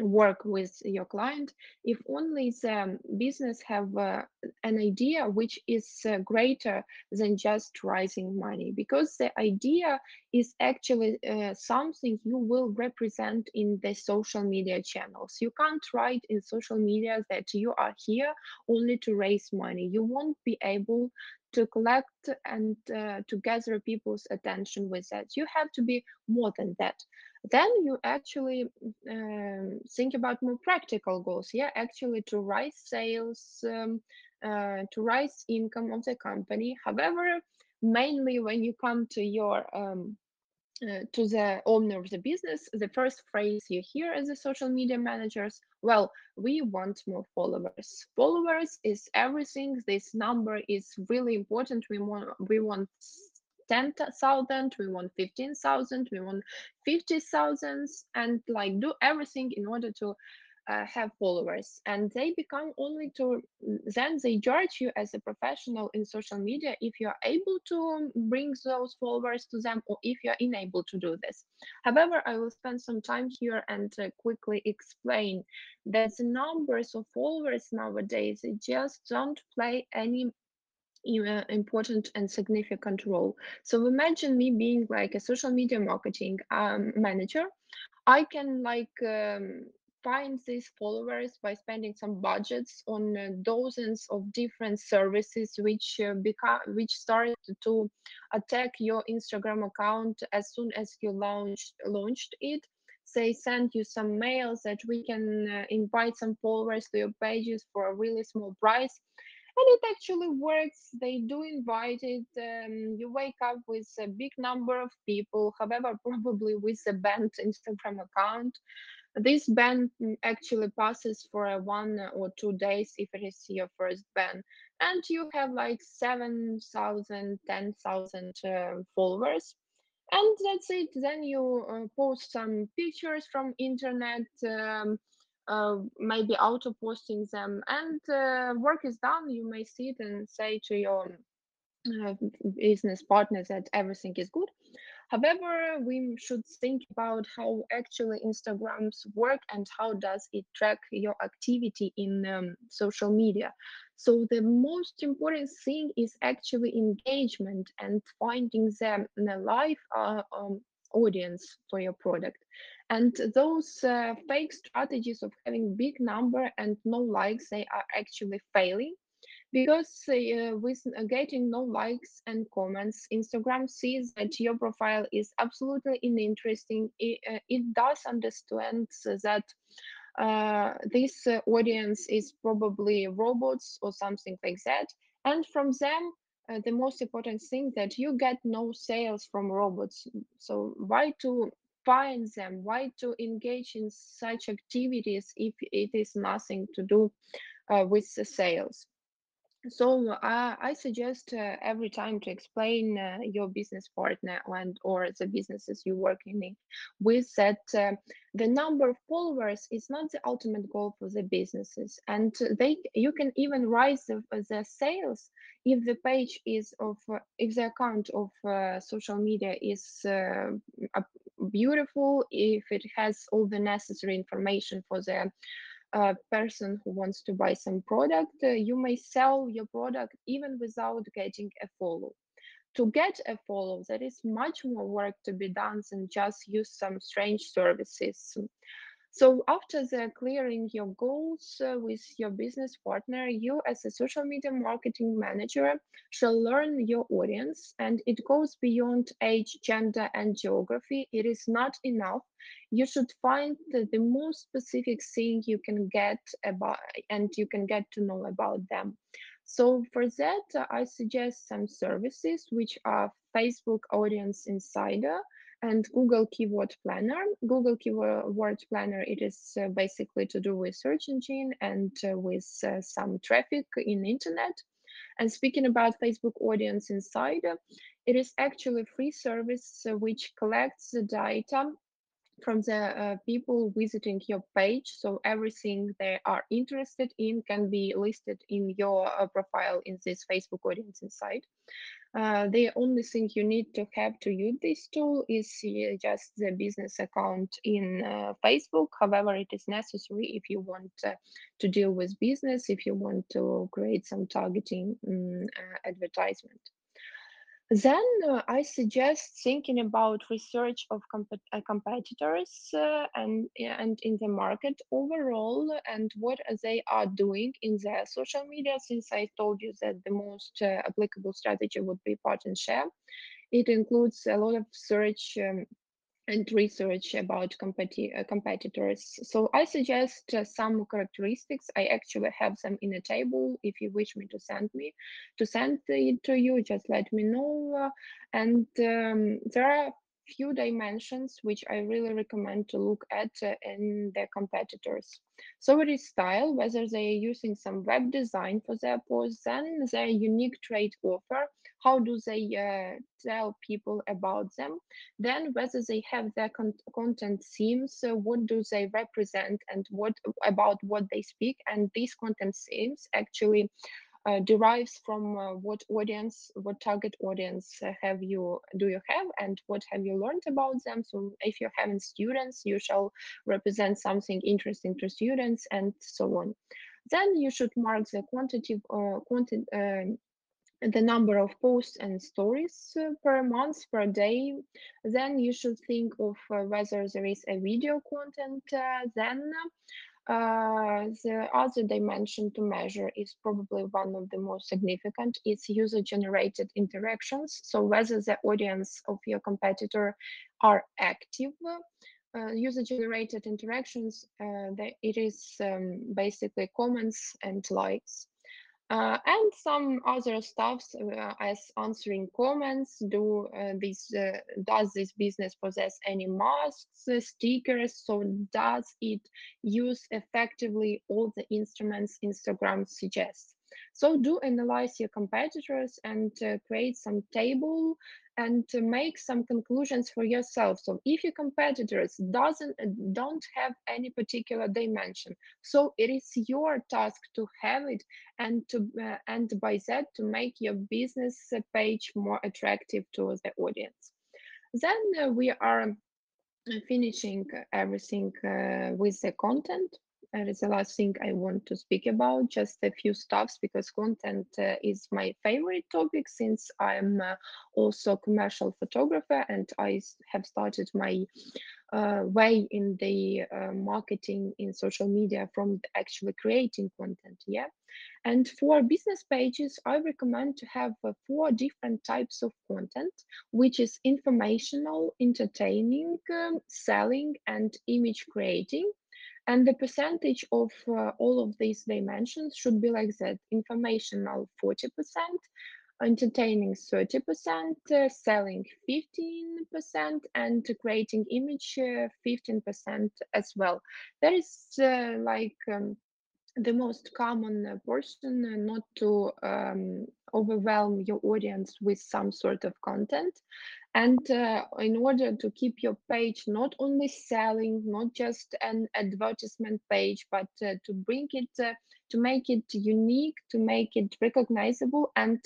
work with your client. If only the business have uh, an idea which is uh, greater than just raising money because the idea is actually uh, something you will represent in the social media channels. You can't write in social media that you are here only to raise money. You won't be able to collect and uh, to gather people's attention with that. You have to be more than that. Then you actually um, think about more practical goals. Yeah, actually to rise sales, um, uh, to rise income of the company. However, mainly when you come to your um, uh, to the owner of the business, the first phrase you hear as a social media managers, well, we want more followers. Followers is everything. This number is really important. We want we want 10,000, we want 15,000, we want 50,000 and like do everything in order to uh, have followers and they become only to then they judge you as a professional in social media if you're able to bring those followers to them or if you're unable to do this. However i will spend some time here and uh, quickly explain that the numbers of followers nowadays just don't play any important and significant role. So imagine me being like a social media marketing um, manager. I can like um, find these followers by spending some budgets on uh, dozens of different services which uh, become which start to attack your instagram account as soon as you launched launched it. They send you some mails that we can uh, invite some followers to your pages for a really small price. And it actually works. They do invite it um, you wake up with a big number of people however probably with a banned instagram account this ban actually passes for a one or two days if it is your first ban, and you have like 7,000, 10,000 uh, followers. And that's it. Then you uh, post some pictures from internet, um, uh, maybe auto posting them, and uh, work is done. You may sit and say to your uh, business partners that everything is good. However, we should think about how actually Instagrams work and how does it track your activity in um, social media. So the most important thing is actually engagement and finding them a live uh, um, audience for your product. And those uh, fake strategies of having big number and no likes, they are actually failing because uh, with uh, getting no likes and comments instagram sees that your profile is absolutely uninteresting. It, uh, it does understand that uh, this uh, audience is probably robots or something like that. And from them uh, the most important thing that you get no sales from robots. So why to find them? Why to engage in such activities if it is nothing to do with the sales so uh, I suggest uh, every time to explain uh, your business partner and or the businesses you work in with that uh, the number of followers is not the ultimate goal for the businesses, and they you can even rise the, the sales if the page is of uh, if the account of uh, social media is beautiful, if it has all the necessary information for the a person who wants to buy some product, uh, you may sell your product even without getting a follow. To get a follow, there is much more work to be done than just use some strange services. So after the clearing your goals uh, with your business partner, you as a social media marketing manager shall learn your audience and it goes beyond age, gender and geography. It is not enough. You should find the, the most specific thing you can get about and you can get to know about them. So for that, uh, I suggest some services which are Facebook Audience Insider, and Google Keyword Planner. Google Keyword Planner, it is uh, basically to do with search engine and uh, with uh, some traffic in internet. And speaking about Facebook Audience Insider, it is actually a free service uh, which collects the data from the uh, people visiting your page. So everything they are interested in can be listed in your uh, profile in this Facebook Audience Insider. Uh, the only thing you need to have to use this tool is uh, just the business account in uh, Facebook. However, it is necessary if you want to deal with business, if you want to create some targeting um, advertisement. Then uh, I suggest thinking about research of comp uh, competitors uh, and and in the market overall and what they are doing in their social media. Since I told you that the most uh, applicable strategy would be part and share, it includes a lot of search um, and research about competi uh, competitors. So I suggest uh, some characteristics. I actually have them in a table. If you wish me to send me to send it to you, just let me know. Uh, and um, there are few dimensions which I really recommend to look at uh, in their competitors. So it is style, whether they are using some web design for their posts, then their unique trade offer, how do they uh, tell people about them, then whether they have their con content themes, uh, what do they represent and what about what they speak, and these content themes actually uh, derives from uh, what audience, what target audience have you do you have, and what have you learned about them. So if you're having students, you shall represent something interesting to students, and so on. Then you should mark the quantity uh. Um, the number of posts and stories uh, per month per day then you should think of uh, whether there is a video content uh, then the other dimension to measure is probably one of the most significant. It's user-generated interactions. So whether the audience of your competitor are active, uh, user-generated interactions, uh, it is um, basically comments and likes. Uh, and some other stuffs uh, as answering comments do uh, this uh, does this business possess any masks uh, stickers? So does it use effectively all the instruments instagram suggests so do analyze your competitors and uh, create some table and to make some conclusions for yourself. So if your competitors doesn't don't have any particular dimension, so it is your task to have it and to uh, and by that to make your business page more attractive to the audience. Then uh, we are finishing everything uh, with the content. And it's the last thing I want to speak about, just a few stuffs because content uh, is my favorite topic since I'm uh, also commercial photographer and I have started my uh, way in the uh, marketing in social media from actually creating content. Yeah. And for business pages, I recommend to have uh, four different types of content, which is informational, entertaining, um, selling, and image creating. And the percentage of uh, all of these dimensions should be like that informational 40%, entertaining 30%, uh, selling 15%, and creating image uh, 15% as well. That is uh, like um, the most common portion, uh, not to um, overwhelm your audience with some sort of content. And uh, in order to keep your page not only selling, not just an advertisement page, but uh, to bring it, uh, to make it unique, to make it recognizable, and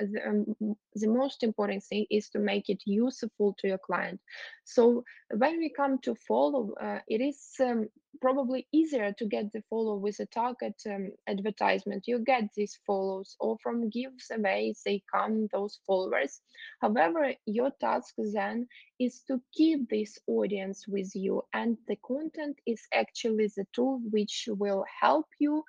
the, um, the most important thing is to make it useful to your client. So when we come to follow, uh, it is um, probably easier to get the follow with a target um, advertisement. You get these follows or from giveaways, they come those followers. However, your task then is to keep this audience with you and the content is actually the tool which will help you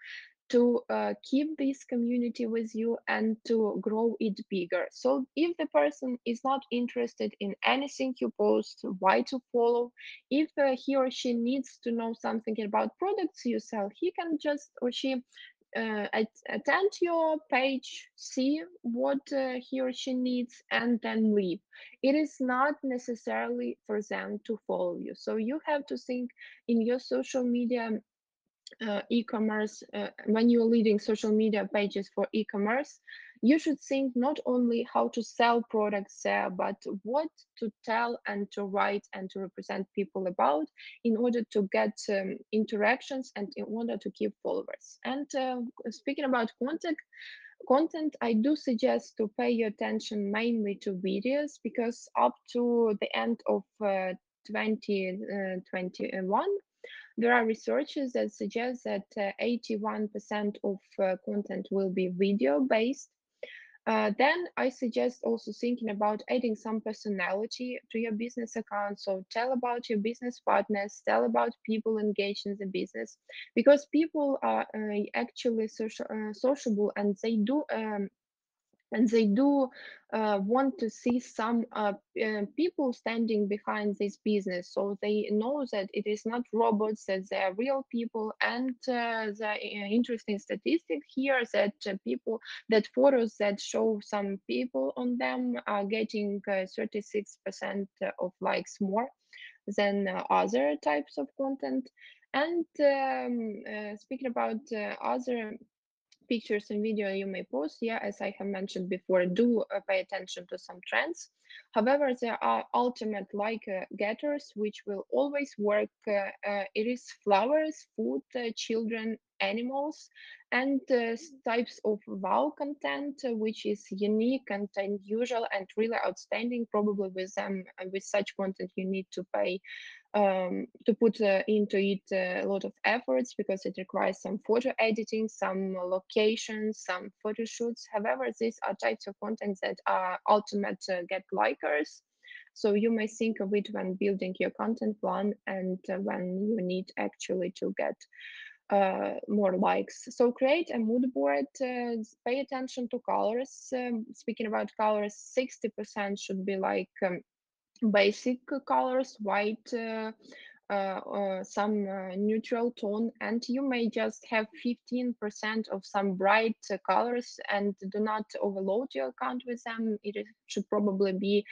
to uh, keep this community with you and to grow it bigger. So if the person is not interested in anything you post, why to follow? If uh, he or she needs to know something about products you sell, he can just or she uh, attend your page, see what uh, he or she needs, and then leave. It is not necessarily for them to follow you. So you have to think in your social media uh, e-commerce, uh, when you're leading social media pages for e-commerce, you should think not only how to sell products there, but what to tell and to write and to represent people about in order to get um, interactions and in order to keep followers. And uh, speaking about content, content, I do suggest to pay your attention mainly to videos because up to the end of uh, 2021, there are researches that suggest that 81% uh, of uh, content will be video based. Uh, then I suggest also thinking about adding some personality to your business account. So tell about your business partners, tell about people engaged in the business, because people are uh, actually social, uh, sociable and they do um, and they do uh, want to see some uh, uh, people standing behind this business. So they know that it is not robots that they are real people and uh, the uh, interesting statistic here that uh, people that photos that show some people on them are getting 36% of likes more than other types of content. And um, speaking about other pictures and video you may post, yeah, as I have mentioned before, do uh, pay attention to some trends. However, there are ultimate like uh, getters, which will always work. Uh, uh it is flowers, food, uh, children, animals, and uh, types of wow content, which is unique and unusual and really outstanding. Probably with them, with such content, you need to pay um, to put uh, into it uh, a lot of efforts because it requires some photo editing, some locations, some photo shoots. However, these are types of content that are ultimate uh, get likers. So you may think of it when building your content plan and uh, when you need actually to get uh, more likes. So create a mood board, uh, pay attention to colors. Um, speaking about colors, 60% should be like um, basic colors, white, uh, uh, uh, some uh, neutral tone, and you may just have 15% of some bright uh, colors and do not overload your account with them. It should probably be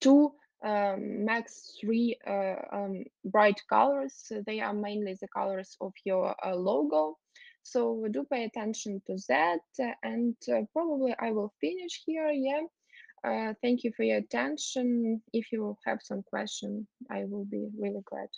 two, um, max three uh, um, bright colors. They are mainly the colors of your logo. So do pay attention to that. and probably I will finish here. Yeah. Uh, thank you for your attention. If you have some question, I will be really glad.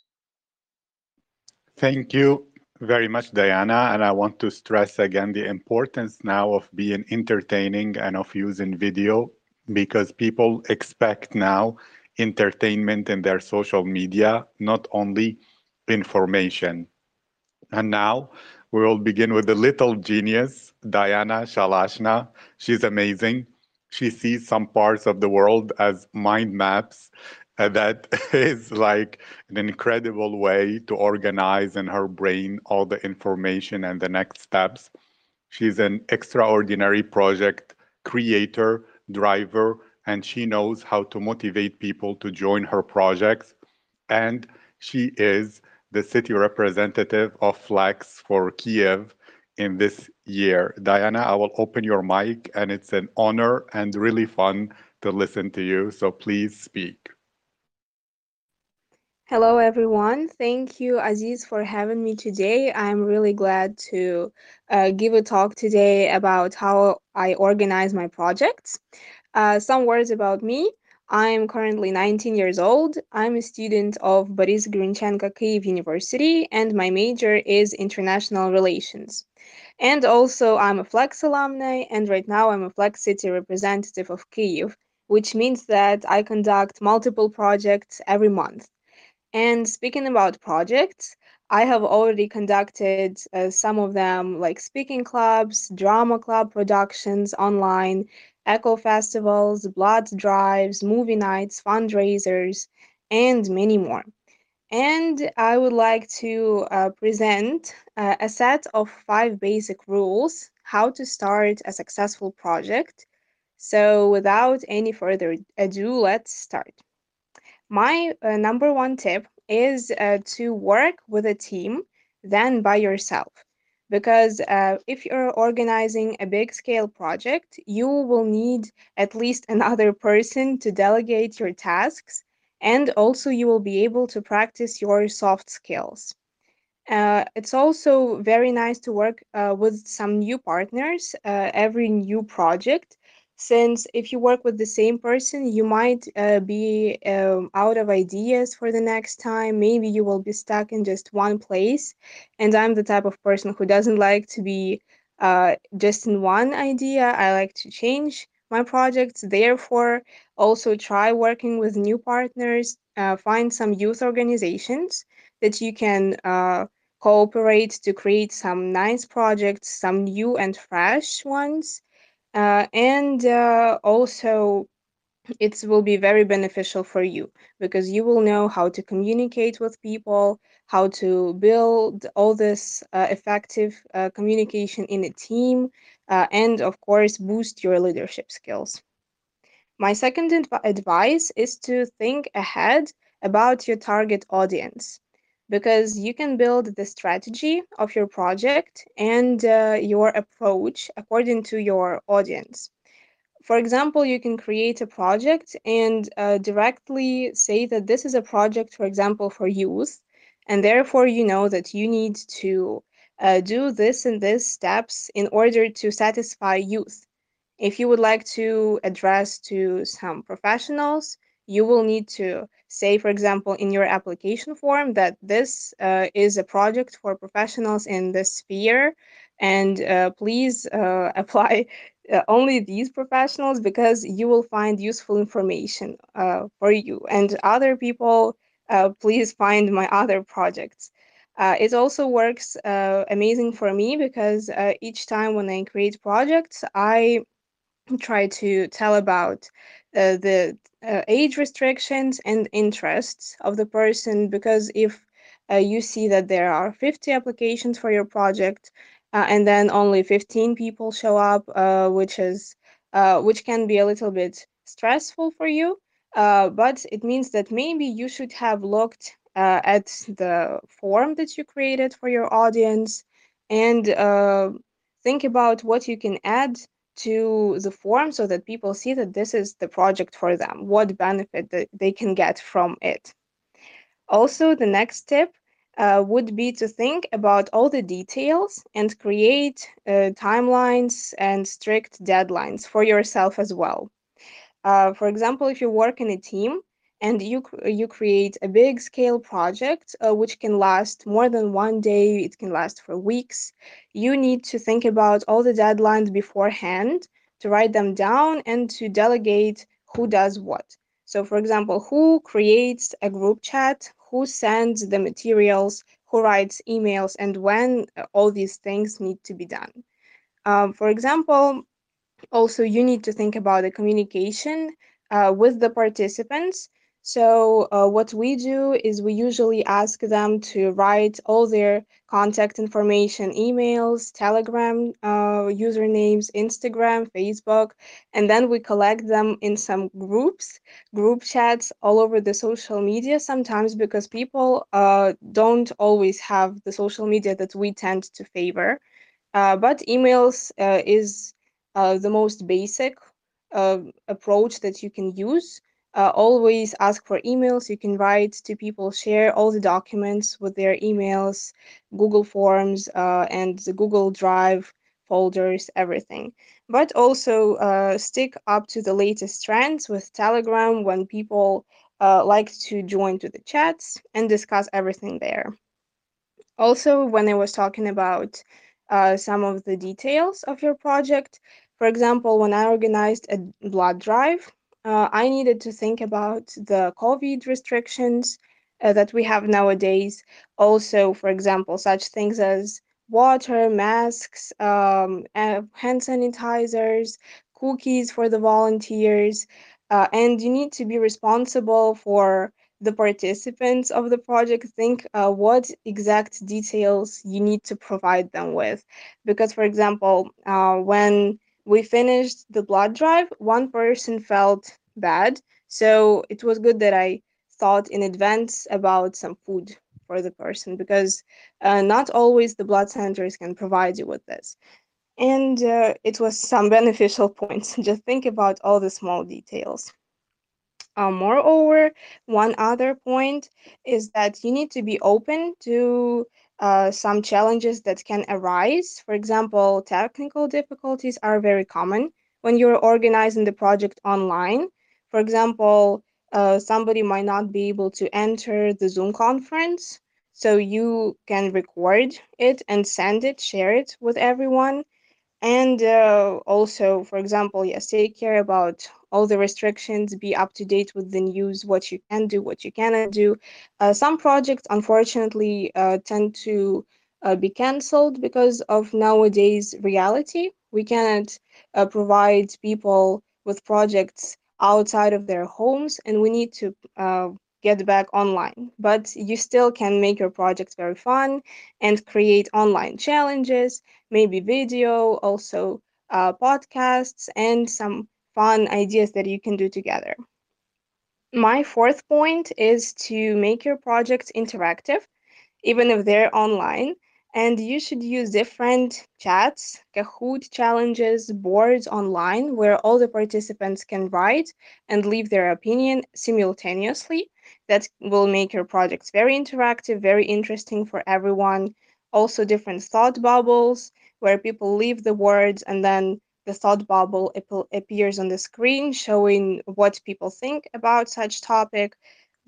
Thank you very much, Diana. And I want to stress again the importance now of being entertaining and of using video because people expect now entertainment in their social media, not only information. And now we will begin with the little genius, Diana Shalashna. She's amazing. She sees some parts of the world as mind maps. Uh, that is like an incredible way to organize in her brain all the information and the next steps. She's an extraordinary project creator, driver, and she knows how to motivate people to join her projects. And she is the city representative of Flex for Kiev in this year. Diana, I will open your mic and it's an honor and really fun to listen to you. So please speak. Hello, everyone. Thank you, Aziz, for having me today. I'm really glad to uh, give a talk today about how I organize my projects. Uh, some words about me. I'm currently 19 years old. I'm a student of Boris Grinchenko Kyiv University, and my major is international relations. And also, I'm a Flex alumni, and right now I'm a Flex City representative of Kyiv, which means that I conduct multiple projects every month. And speaking about projects, I have already conducted uh, some of them, like speaking clubs, drama club productions online, echo festivals, blood drives, movie nights, fundraisers, and many more. And I would like to uh, present uh, a set of five basic rules how to start a successful project. So, without any further ado, let's start. My uh, number one tip is uh, to work with a team than by yourself because uh, if you're organizing a big scale project, you will need at least another person to delegate your tasks, and also you will be able to practice your soft skills. Uh, it's also very nice to work uh, with some new partners uh, every new project. Since if you work with the same person you might uh, be um, out of ideas for the next time. Maybe you will be stuck in just one place. And i'm the type of person who doesn't like to be uh, just in one idea. I like to change my projects therefore also try working with new partners uh, find some youth organizations that you can uh, cooperate to create some nice projects some new and fresh ones. Uh, and uh, also it will be very beneficial for you because you will know how to communicate with people how to build all this uh, effective uh, communication in a team uh, and of course boost your leadership skills my second adv- advice is to think ahead about your target audience because you can build the strategy of your project and uh, your approach according to your audience. For example, you can create a project and uh, directly say that this is a project, for example, for youth, and therefore you know that you need to uh, do this and this steps in order to satisfy youth. If you would like to address to some professionals, you will need to say, for example, in your application form that this uh, is a project for professionals in this sphere, and uh, please uh, apply uh, only these professionals because you will find useful information uh, for you. And other people, uh, please find my other projects. it also works amazing for me because each time when I create projects, I try to tell about uh, the uh, age restrictions and interests of the person because if uh, you see that there are 50 applications for your project uh, and then only 15 people show up uh, which is uh, which can be a little bit stressful for you but it means that maybe you should have looked at the form that you created for your audience and think about what you can add to the form so that people see that this is the project for them, what benefit that they can get from it. Also, the next tip uh, would be to think about all the details and create uh, timelines and strict deadlines for yourself as well. Uh, for example, if you work in a team, and you you create a big scale project uh, which can last more than one day it can last for weeks you need to think about all the deadlines beforehand to write them down and to delegate who does what So, for example, who creates a group chat, who sends the materials, who writes emails, and when all these things need to be done. Um, for example, also you need to think about the communication uh, with the participants so uh, what we do is we usually ask them to write all their contact information, emails, Telegram uh, usernames, Instagram, Facebook, and then we collect them in some groups, group chats all over the social media sometimes because people uh, don't always have the social media that we tend to favor. Uh, but emails uh, is uh, the most basic approach that you can use uh, always ask for emails. You can write to people, share all the documents with their emails, Google Forms, uh, and the Google Drive folders, everything. But also uh, stick up to the latest trends with Telegram when people uh, like to join to the chats and discuss everything there. Also, when I was talking about uh, some of the details of your project, for example, when I organized a blood drive, uh, I needed to think about the COVID restrictions uh, that we have nowadays. Also, for example, such things as water, masks, um, hand sanitizers, cookies for the volunteers, uh, and you need to be responsible for the participants of the project think uh, what exact details you need to provide them with because for example uh, when we finished the blood drive, one person felt bad. So it was good that I thought in advance about some food for the person because uh, not always the blood centers can provide you with this. And uh, it was some beneficial points. Just think about all the small details. Uh, moreover, one other point is that you need to be open to uh, some challenges that can arise. For example, technical difficulties are very common when you're organizing the project online. For example, uh, somebody might not be able to enter the Zoom conference, so you can record it and send it, share it with everyone. And uh, also, for example, yes, take care about all the restrictions, be up to date with the news, what you can do, what you cannot do. Uh, some projects, unfortunately, uh, tend to uh, be cancelled because of nowadays reality. We cannot uh, provide people with projects outside of their homes, and we need to uh, get back online. But you still can make your project very fun and create online challenges, maybe video, also uh, podcasts, and some fun ideas that you can do together. My fourth point is to make your projects interactive, even if they're online. And you should use different chats, Kahoot challenges, boards online where all the participants can write and leave their opinion simultaneously. That will make your projects very interactive, very interesting for everyone. Also, different thought bubbles where people leave the words and then the thought bubble appears on the screen showing what people think about such topic,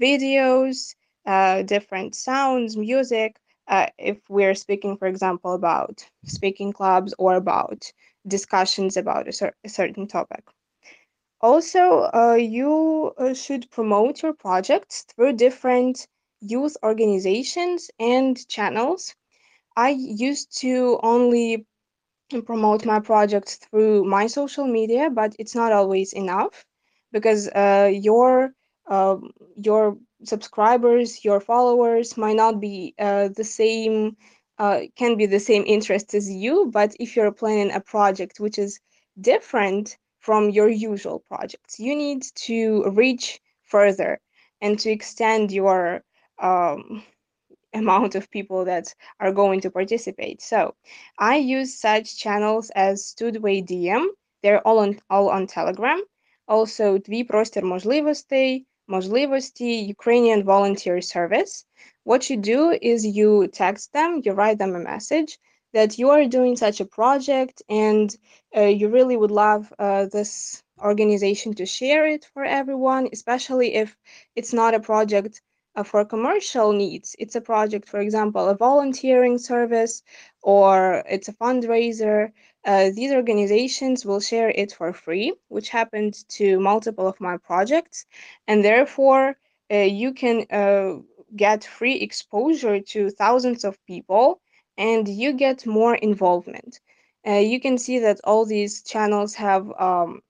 videos, uh, different sounds, music, uh, if we're speaking, for example, about speaking clubs or about discussions about a, cer a certain topic. Also, uh, you uh, should promote your projects through different youth organizations and channels. I used to only promote my projects through my social media, but it's not always enough because uh, your uh, your subscribers, your followers might not be uh, the same, uh, can be the same interest as you, but if you're planning a project which is different from your usual projects, you need to reach further and to extend your um, amount of people that are going to participate. So I use such channels as Studway DM. They're all on all on Telegram. Also, Твій простір можливостей, можливості Ukrainian Volunteer Service. What you do is you text them, you write them a message that you are doing such a project and uh, you really would love uh, this organization to share it for everyone, especially if it's not a project uh, for commercial needs, it's a project, for example, a volunteering service or it's a fundraiser, uh, these organizations will share it for free, which happened to multiple of my projects. And therefore, uh, you can uh, get free exposure to thousands of people and you get more involvement. Uh, you can see that all these channels have um,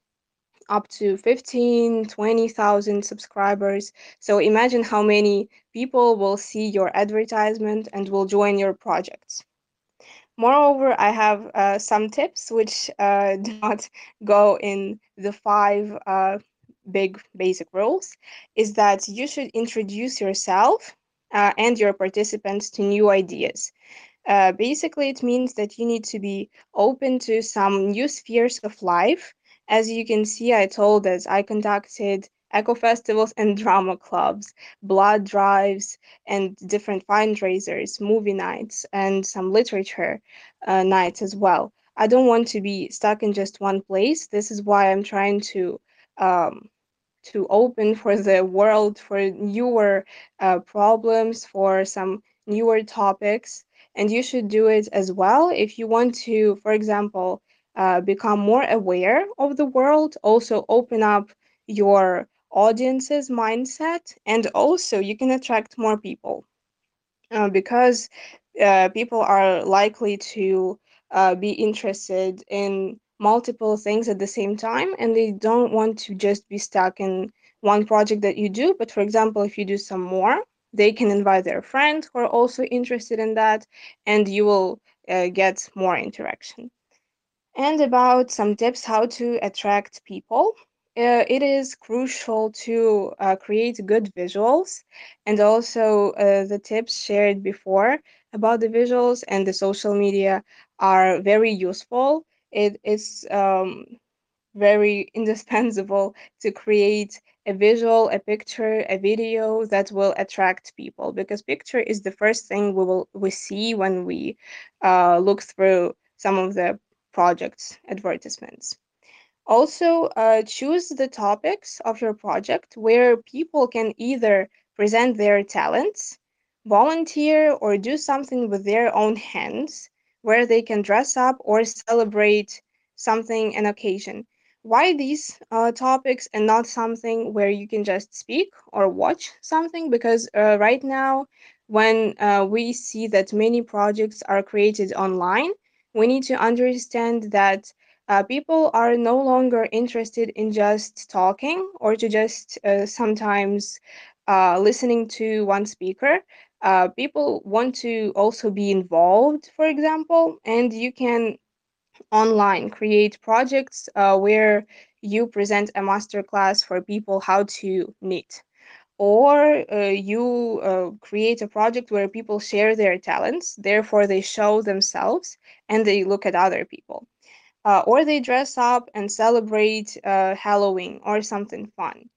up to 15 20,000 subscribers. So imagine how many people will see your advertisement and will join your projects. Moreover i have uh, some tips which uh, do not go in the five uh, big basic rules is that you should introduce yourself uh, and your participants to new ideas. Uh, basically it means that you need to be open to some new spheres of life as you can see, I told us I conducted eco festivals and drama clubs, blood drives, and different fundraisers, movie nights, and some literature uh, nights as well. I don't want to be stuck in just one place. This is why I'm trying to um, to open for the world for newer uh, problems, for some newer topics, and you should do it as well if you want to, for example, uh, become more aware of the world, also open up your audience's mindset, and also you can attract more people. Uh, because uh, people are likely to uh, be interested in multiple things at the same time and they don't want to just be stuck in one project that you do but for example if you do some more they can invite their friends who are also interested in that and you will uh, get more interaction and about some tips how to attract people. Uh, it is crucial to uh, create good visuals and also uh, the tips shared before about the visuals and the social media are very useful. It is um, very indispensable to create a visual, a picture, a video that will attract people because picture is the first thing we will we see when we uh, look through some of the projects advertisements. Also, uh, choose the topics of your project where people can either present their talents, volunteer, or do something with their own hands, where they can dress up or celebrate something, an occasion. Why these uh, topics and not something where you can just speak or watch something? Because uh, right now, when uh, we see that many projects are created online, we need to understand that uh, people are no longer interested in just talking or to just uh, sometimes uh, listening to one speaker. Uh, people want to also be involved, for example, and you can online create projects uh, where you present a masterclass for people how to knit or uh, you uh, create a project where people share their talents therefore they show themselves and they look at other people. Uh, or they dress up and celebrate uh, halloween or something fun.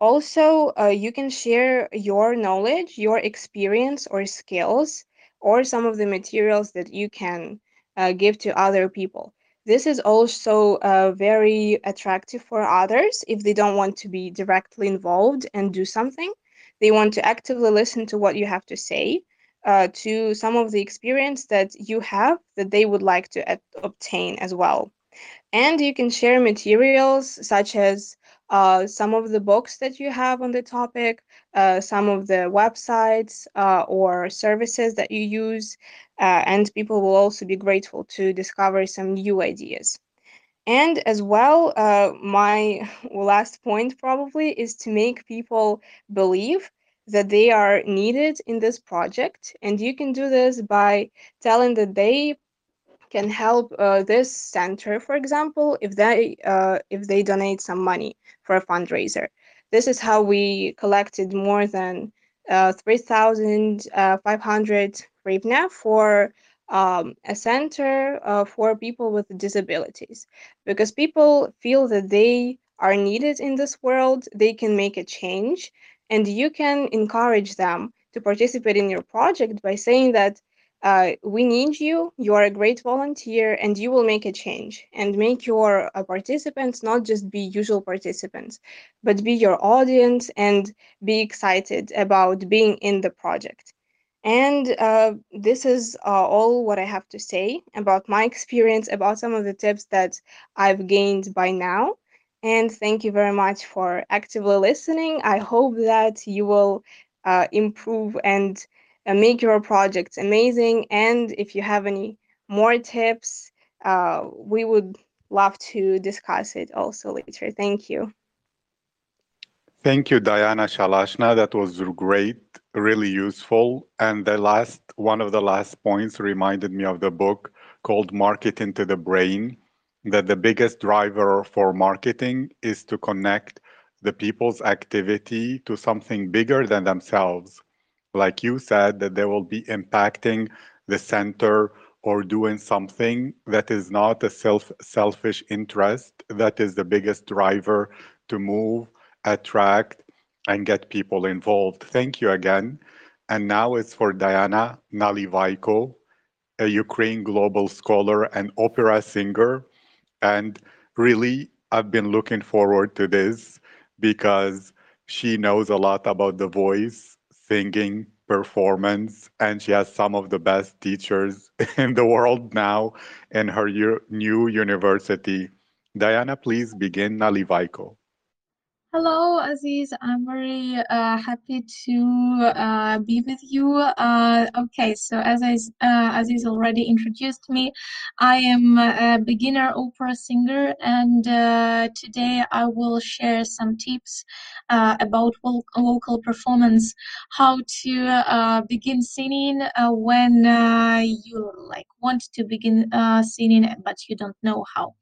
Also uh, you can share your knowledge your experience or skills or some of the materials that you can uh, give to other people this is also uh, very attractive for others if they don't want to be directly involved and do something. They want to actively listen to what you have to say, uh, to some of the experience that you have that they would like to obtain as well. And you can share materials such as uh, some of the books that you have on the topic, uh, some of the websites uh, or services that you use, uh, and people will also be grateful to discover some new ideas. And as well, uh, my last point probably is to make people believe that they are needed in this project. And you can do this by telling that they can help uh, this center, for example, if they uh, if they donate some money for a fundraiser. This is how we collected more than uh, 3,500 hryvnia for um, a center uh, for people with disabilities because people feel that they are needed in this world, they can make a change, and you can encourage them to participate in your project by saying that uh, we need you. You are a great volunteer, and you will make a change and make your uh, participants not just be usual participants, but be your audience and be excited about being in the project. And uh, this is uh, all what I have to say about my experience, about some of the tips that I've gained by now. And thank you very much for actively listening. I hope that you will uh, improve and uh, make your projects amazing. And if you have any more tips, uh, we would love to discuss it also later. Thank you. Thank you, Diana Shalashna. That was great, really useful. And the last one of the last points reminded me of the book called Marketing to the Brain, that the biggest driver for marketing is to connect the people's activity to something bigger than themselves. Like you said, that they will be impacting the center or doing something that is not a self selfish interest that is the biggest driver to move attract and get people involved. Thank you again. And now it's for diana nalivaiko a ukraine global scholar and opera singer. And really i've been looking forward to this because she knows a lot about the voice singing performance and she has some of the best teachers in the world now in her new university. Diana please begin nalivaiko Hello, Aziz. I'm very uh, happy to uh, be with you. Uh, okay, so as I, uh, Aziz already introduced me, I am a beginner opera singer, and uh, today I will share some tips uh, about vocal performance, how to begin singing when you like want to begin singing but you don't know how.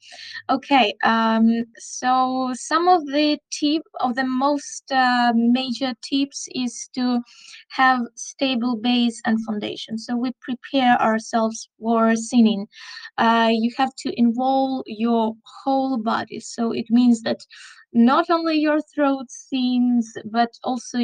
Okay, um, so some of the tips tip of the most uh, major tips is to have stable base and foundation. So we prepare ourselves for singing. Uh, you have to involve your whole body. So it means that not only your throat sings, but also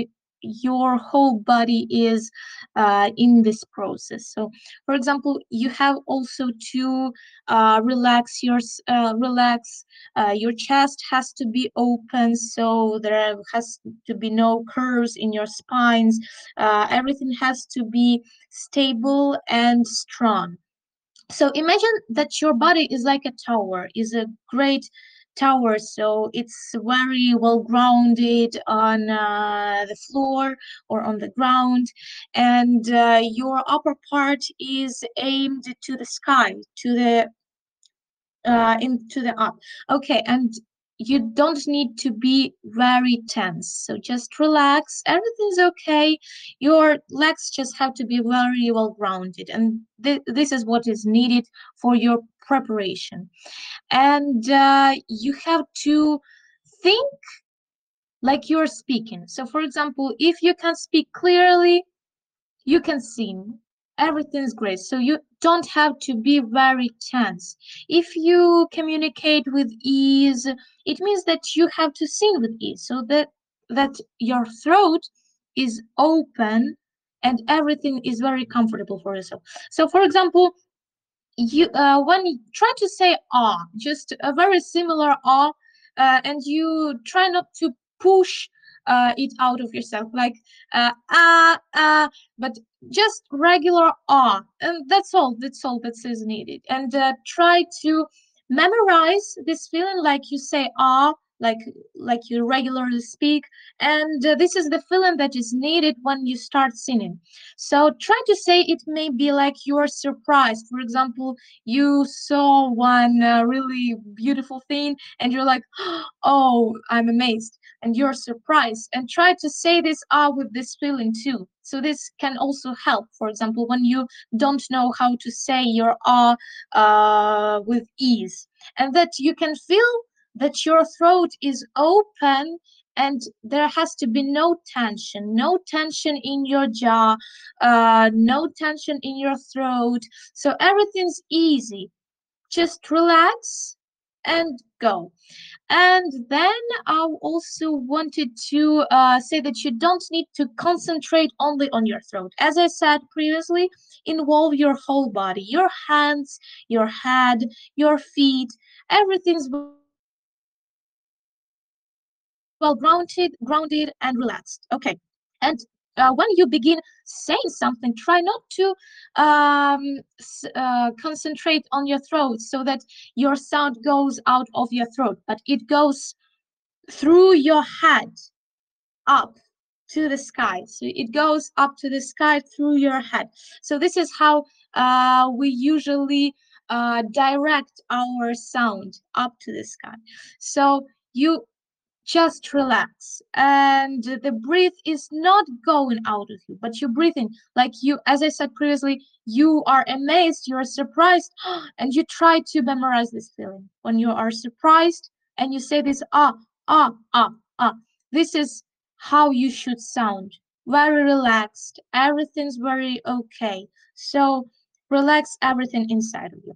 your whole body is uh, in this process. So, for example, you have also to uh, relax your uh, relax uh, your chest has to be open, so there has to be no curves in your spines. Uh, everything has to be stable and strong. So imagine that your body is like a tower, is a great tower so it's very well grounded on uh, the floor or on the ground and uh, your upper part is aimed to the sky to the uh, into the up. Okay and you don't need to be very tense. So just relax. Everything's okay. Your legs just have to be very well grounded. And th- this is what is needed for your preparation. And uh, you have to think like you're speaking. So for example if you can speak clearly you can sing everything's great. So you don't have to be very tense. If you communicate with ease it means that you have to sing with ease so that that your throat is open and everything is very comfortable for yourself. So for example you uh, when you try to say ah just a very similar ah uh, and you try not to push uh, it out of yourself like uh, ah ah but just regular ah and that's all that's all that is needed. And uh, try to memorize this feeling like you say ah like like you regularly speak and uh, this is the feeling that is needed when you start singing. So try to say it may be like you're surprised. For example you saw one uh, really beautiful thing and you're like oh i'm amazed and you're surprised. And try to say this ah with this feeling too. So this can also help. For example when you don't know how to say your ah uh, with ease and that you can feel that your throat is open and there has to be no tension no tension in your jaw uh, no tension in your throat so everything's easy just relax and go. And then I also wanted to uh, say that you don't need to concentrate only on your throat. As I said previously, involve your whole body, your hands, your head, your feet, everything's well grounded, grounded and relaxed. Okay. And uh, when you begin saying something, try not to um, uh, concentrate on your throat so that your sound goes out of your throat, but it goes through your head up to the sky. So it goes up to the sky through your head. So this is how uh, we usually uh, direct our sound up to the sky. So you just relax. And the breath is not going out of you but you're breathing. Like you as i said previously you are amazed you're surprised and you try to memorize this feeling. When you are surprised and you say this ah ah ah ah this is how you should sound. Very relaxed. Everything's very okay. So relax everything inside of you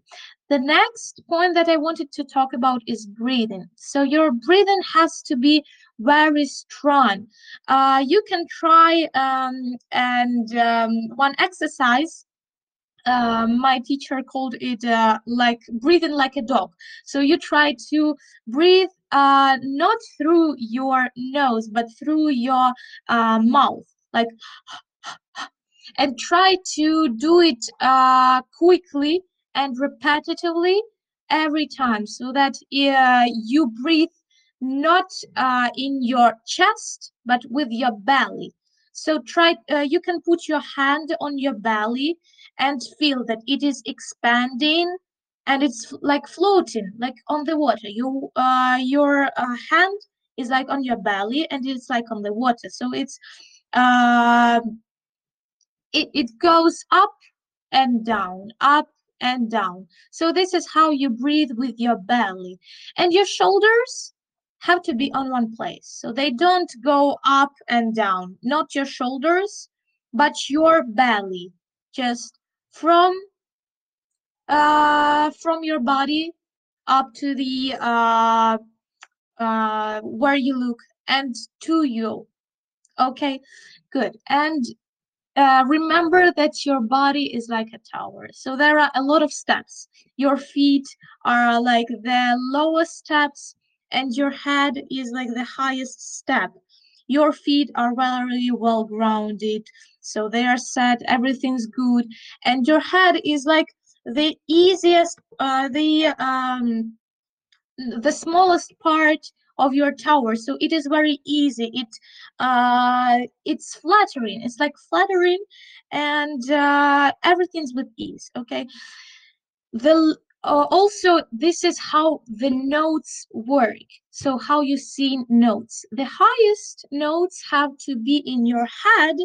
the next point that I wanted to talk about is breathing. So your breathing has to be very strong. Uh, you can try um, and um, one exercise. Uh, my teacher called it uh, like breathing like a dog. So you try to breathe uh, not through your nose, but through your uh, mouth, like, and try to do it uh, quickly and repetitively every time so that uh, you breathe not uh, in your chest but with your belly. So try uh, you can put your hand on your belly and feel that it is expanding and it's like floating like on the water. You uh, your uh, hand is like on your belly and it's like on the water. So it's uh, it, it goes up and down up and down. So this is how you breathe with your belly. And your shoulders have to be on one place. So they don't go up and down, not your shoulders, but your belly. Just from uh from your body up to the uh uh where you look and to you. Okay, good. And uh, remember that your body is like a tower. So there are a lot of steps. Your feet are like the lowest steps, and your head is like the highest step. Your feet are very well grounded, so they are set, everything's good, and your head is like the easiest, uh, the um, the smallest part of your tower. So it is very easy. It uh it's flattering. It's like flattering and uh everything's with ease okay? The uh, also this is how the notes work. So how you see notes. The highest notes have to be in your head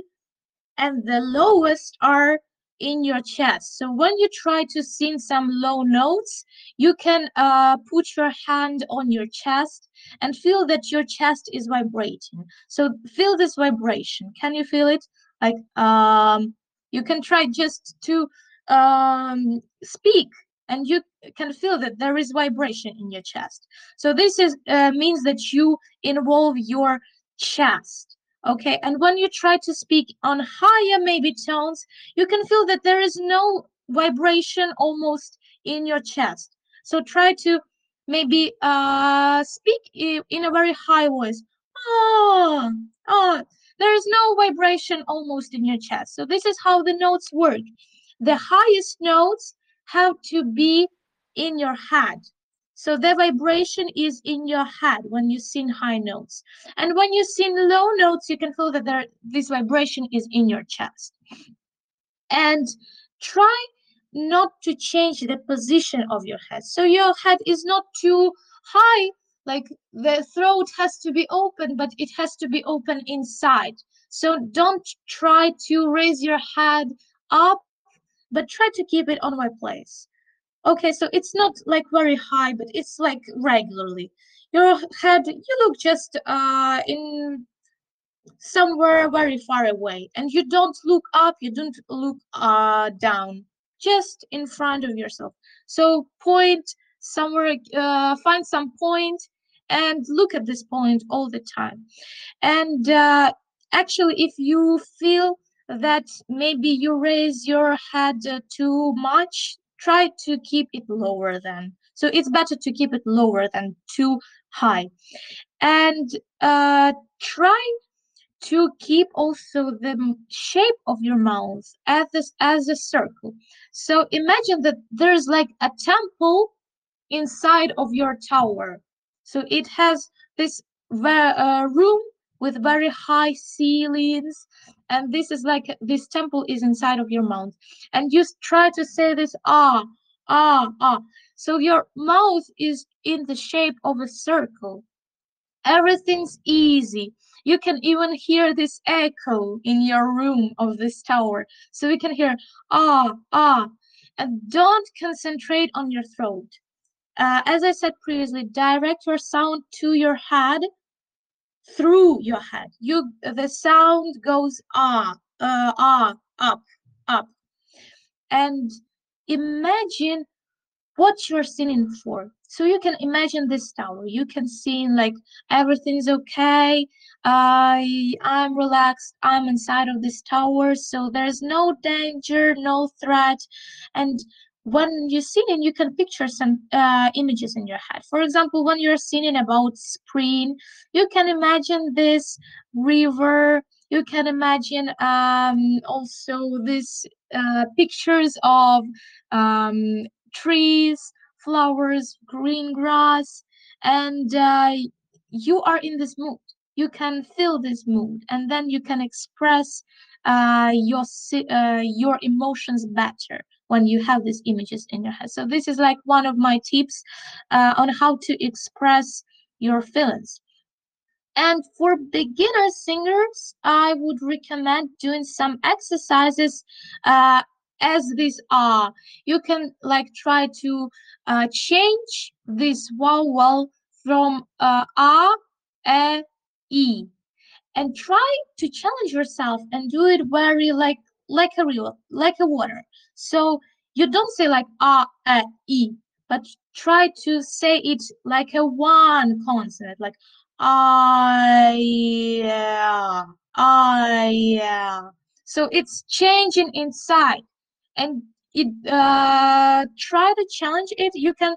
and the lowest are in your chest. So when you try to sing some low notes, you can uh, put your hand on your chest and feel that your chest is vibrating. So feel this vibration. Can you feel it? Like um, you can try just to um, speak and you can feel that there is vibration in your chest. So this is uh, means that you involve your chest okay and when you try to speak on higher maybe tones you can feel that there is no vibration almost in your chest. So try to maybe uh speak in a very high voice. Oh oh there is no vibration almost in your chest. So this is how the notes work. The highest notes have to be in your head so the vibration is in your head when you sing high notes. And when you sing low notes, you can feel that there, this vibration is in your chest. And try not to change the position of your head. So your head is not too high, like the throat has to be open, but it has to be open inside. So don't try to raise your head up, but try to keep it on my place. Okay, so it's not like very high, but it's like regularly. Your head, you look just uh, in somewhere very far away, and you don't look up, you don't look uh, down, just in front of yourself. So point somewhere uh, find some point and look at this point all the time and uh, actually if you feel that maybe you raise your head uh, too much try to keep it lower than. so it's better to keep it lower than too high and uh, try to keep also the shape of your mouth as this as a circle so imagine that there's like a temple inside of your tower so it has this uh, room with very high ceilings and this is like this temple is inside of your mouth. And you try to say this ah ah ah. So your mouth is in the shape of a circle. Everything's easy. You can even hear this echo in your room of this tower. So you can hear ah, ah, and don't concentrate on your throat. Uh, as I said previously, direct your sound to your head through your head. You the sound goes ah, uh, ah, up, up, and imagine what you're singing for. So you can imagine this tower. You can sing like everything's okay. I I'm relaxed. I'm inside of this tower, so there's no danger, no threat, and when you're singing, you can picture some uh, images in your head. For example, when you're singing about spring, you can imagine this river. You can imagine um, also these uh, pictures of um, trees, flowers, green grass, and uh, you are in this mood. You can feel this mood, and then you can express uh, your uh, your emotions better when you have these images in your head. So this is like one of my tips uh, on how to express your feelings. And for beginner singers, I would recommend doing some exercises uh, as these are. You can like try to uh, change this vowel from uh, a, e, e, and try to challenge yourself and do it very like like a real like a water. So you don't say like a, e, but try to say it like a one consonant, like I, yeah, I, yeah. So it's changing inside and it uh, try to challenge it you can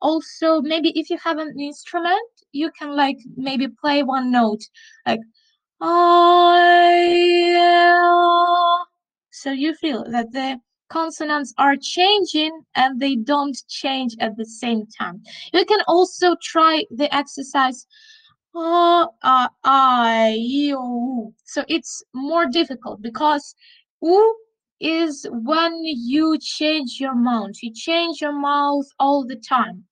also maybe if you have an instrument you can like maybe play one note like oh so you feel that the consonants are changing and they don't change at the same time you can also try the exercise oh, uh, I, so it's more difficult because u is when you change your mouth. You change your mouth all the time.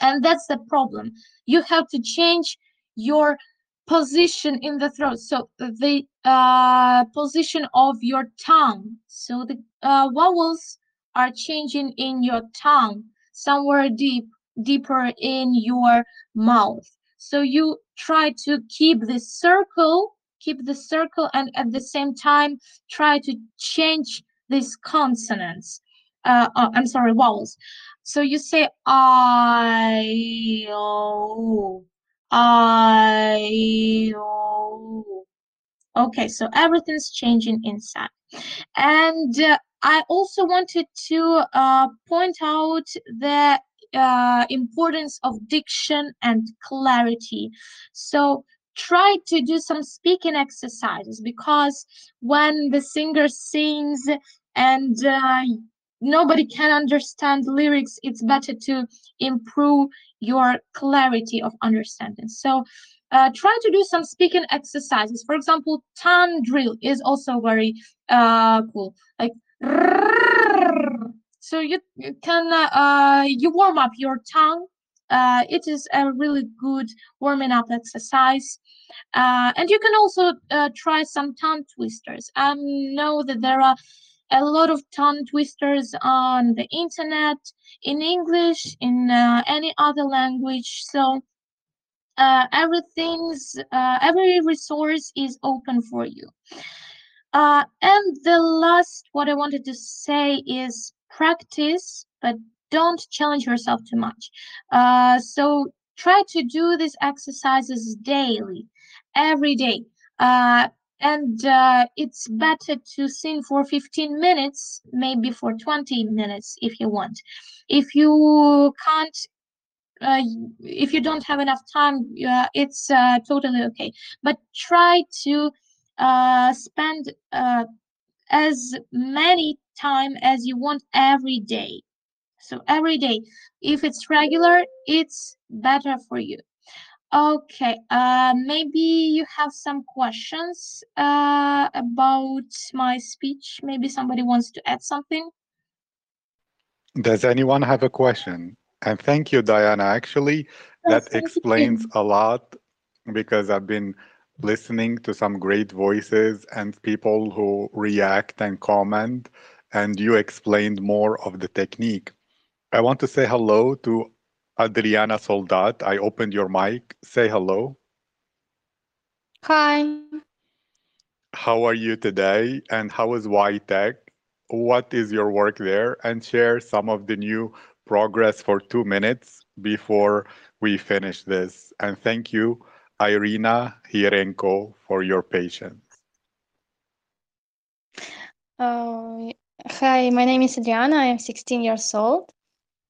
And that's the problem. You have to change your position in the throat. So the uh, position of your tongue. So the uh, vowels are changing in your tongue, somewhere deep, deeper in your mouth. So you try to keep this circle keep the circle and at the same time try to change these consonants. Uh, uh, I'm sorry, vowels. So you say I, O, I, O. Okay, so everything's changing inside. And uh, I also wanted to uh, point out the uh, importance of diction and clarity. So try to do some speaking exercises because when the singer sings and uh, nobody can understand lyrics. It's better to improve your clarity of understanding. So uh, try to do some speaking exercises. For example tongue drill is also very uh, cool. Like so you, you can uh, uh, you warm up your tongue. Uh, it is a really good warming up exercise. Uh, and you can also uh, try some tongue twisters. I know that there are a lot of tongue twisters on the internet in English, in uh, any other language. So uh, everything's, uh, every resource is open for you. and the last, what I wanted to say is practice, but don't challenge yourself too much. Uh, so try to do these exercises daily, every day. And uh, it's better to sing for 15 minutes, maybe for 20 minutes if you want. If you can't uh, if you don't have enough time, uh, it's totally okay. But try to uh, spend uh, as many time as you want every day. So every day, if it's regular, it's better for you. Okay, uh, maybe you have some questions uh, about my speech. Maybe somebody wants to add something. Does anyone have a question? And thank you, Diana. Actually, that explains a lot because I've been listening to some great voices and people who react and comment, and you explained more of the technique. I want to say hello to Adriana Soldat. I opened your mic. Say hello. Hi. How are you today? And how is YTech? What is your work there? And share some of the new progress for two minutes before we finish this. And thank you, Irina Hierenko, for your patience. Uh, hi, my name is Adriana. I am 16 years old.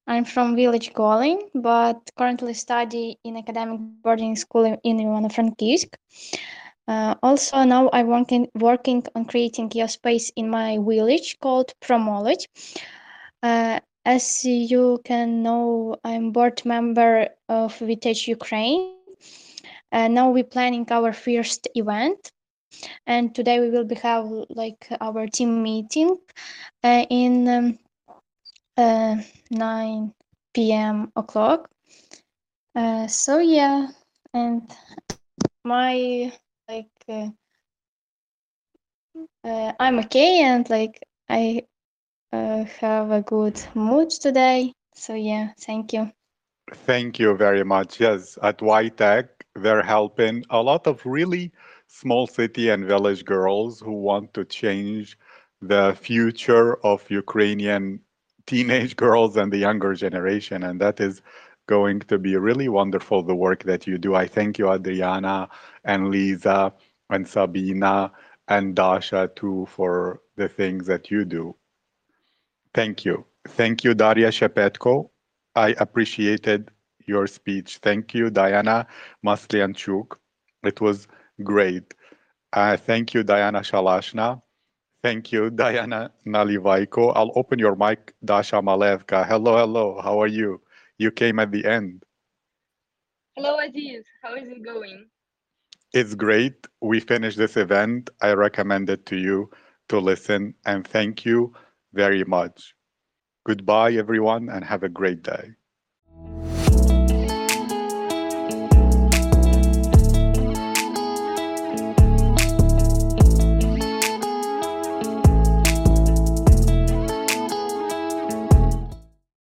I'm from village Golin, but currently study in academic boarding school in- Ivano-Frankivsk. Uh, also, now I'm working working on creating a space in my village called Promolodь. Uh, as you can know, I'm board member of Vitech Ukraine. Uh, now we're planning our first event, and today we will be have like our team meeting uh, in um, uh, 9 p.m. o'clock. Uh, so yeah, and my like uh, uh, I'm okay and like I uh, have a good mood today. So yeah, thank you. Thank you very much. Yes, at YTech, they're helping a lot of really small city and village girls who want to change the future of Ukrainian teenage girls and the younger generation. And that is going to be really wonderful, the work that you do. I thank you, Adriana and Lisa and Sabina and Dasha too for the things that you do. Thank you. Thank you, Daria Shepetko. I appreciated your speech. Thank you, Diana Maslianchuk. It was great. Uh, thank you, Diana Shalashna. Thank you, Diana Nalivaiko. I'll open your mic, Dasha Malevka. Hello, hello. How are you? You came at the end. Hello, Aziz. How is it going? It's great. We finished this event. I recommend it to you to listen and thank you very much. Goodbye, everyone, and have a great day.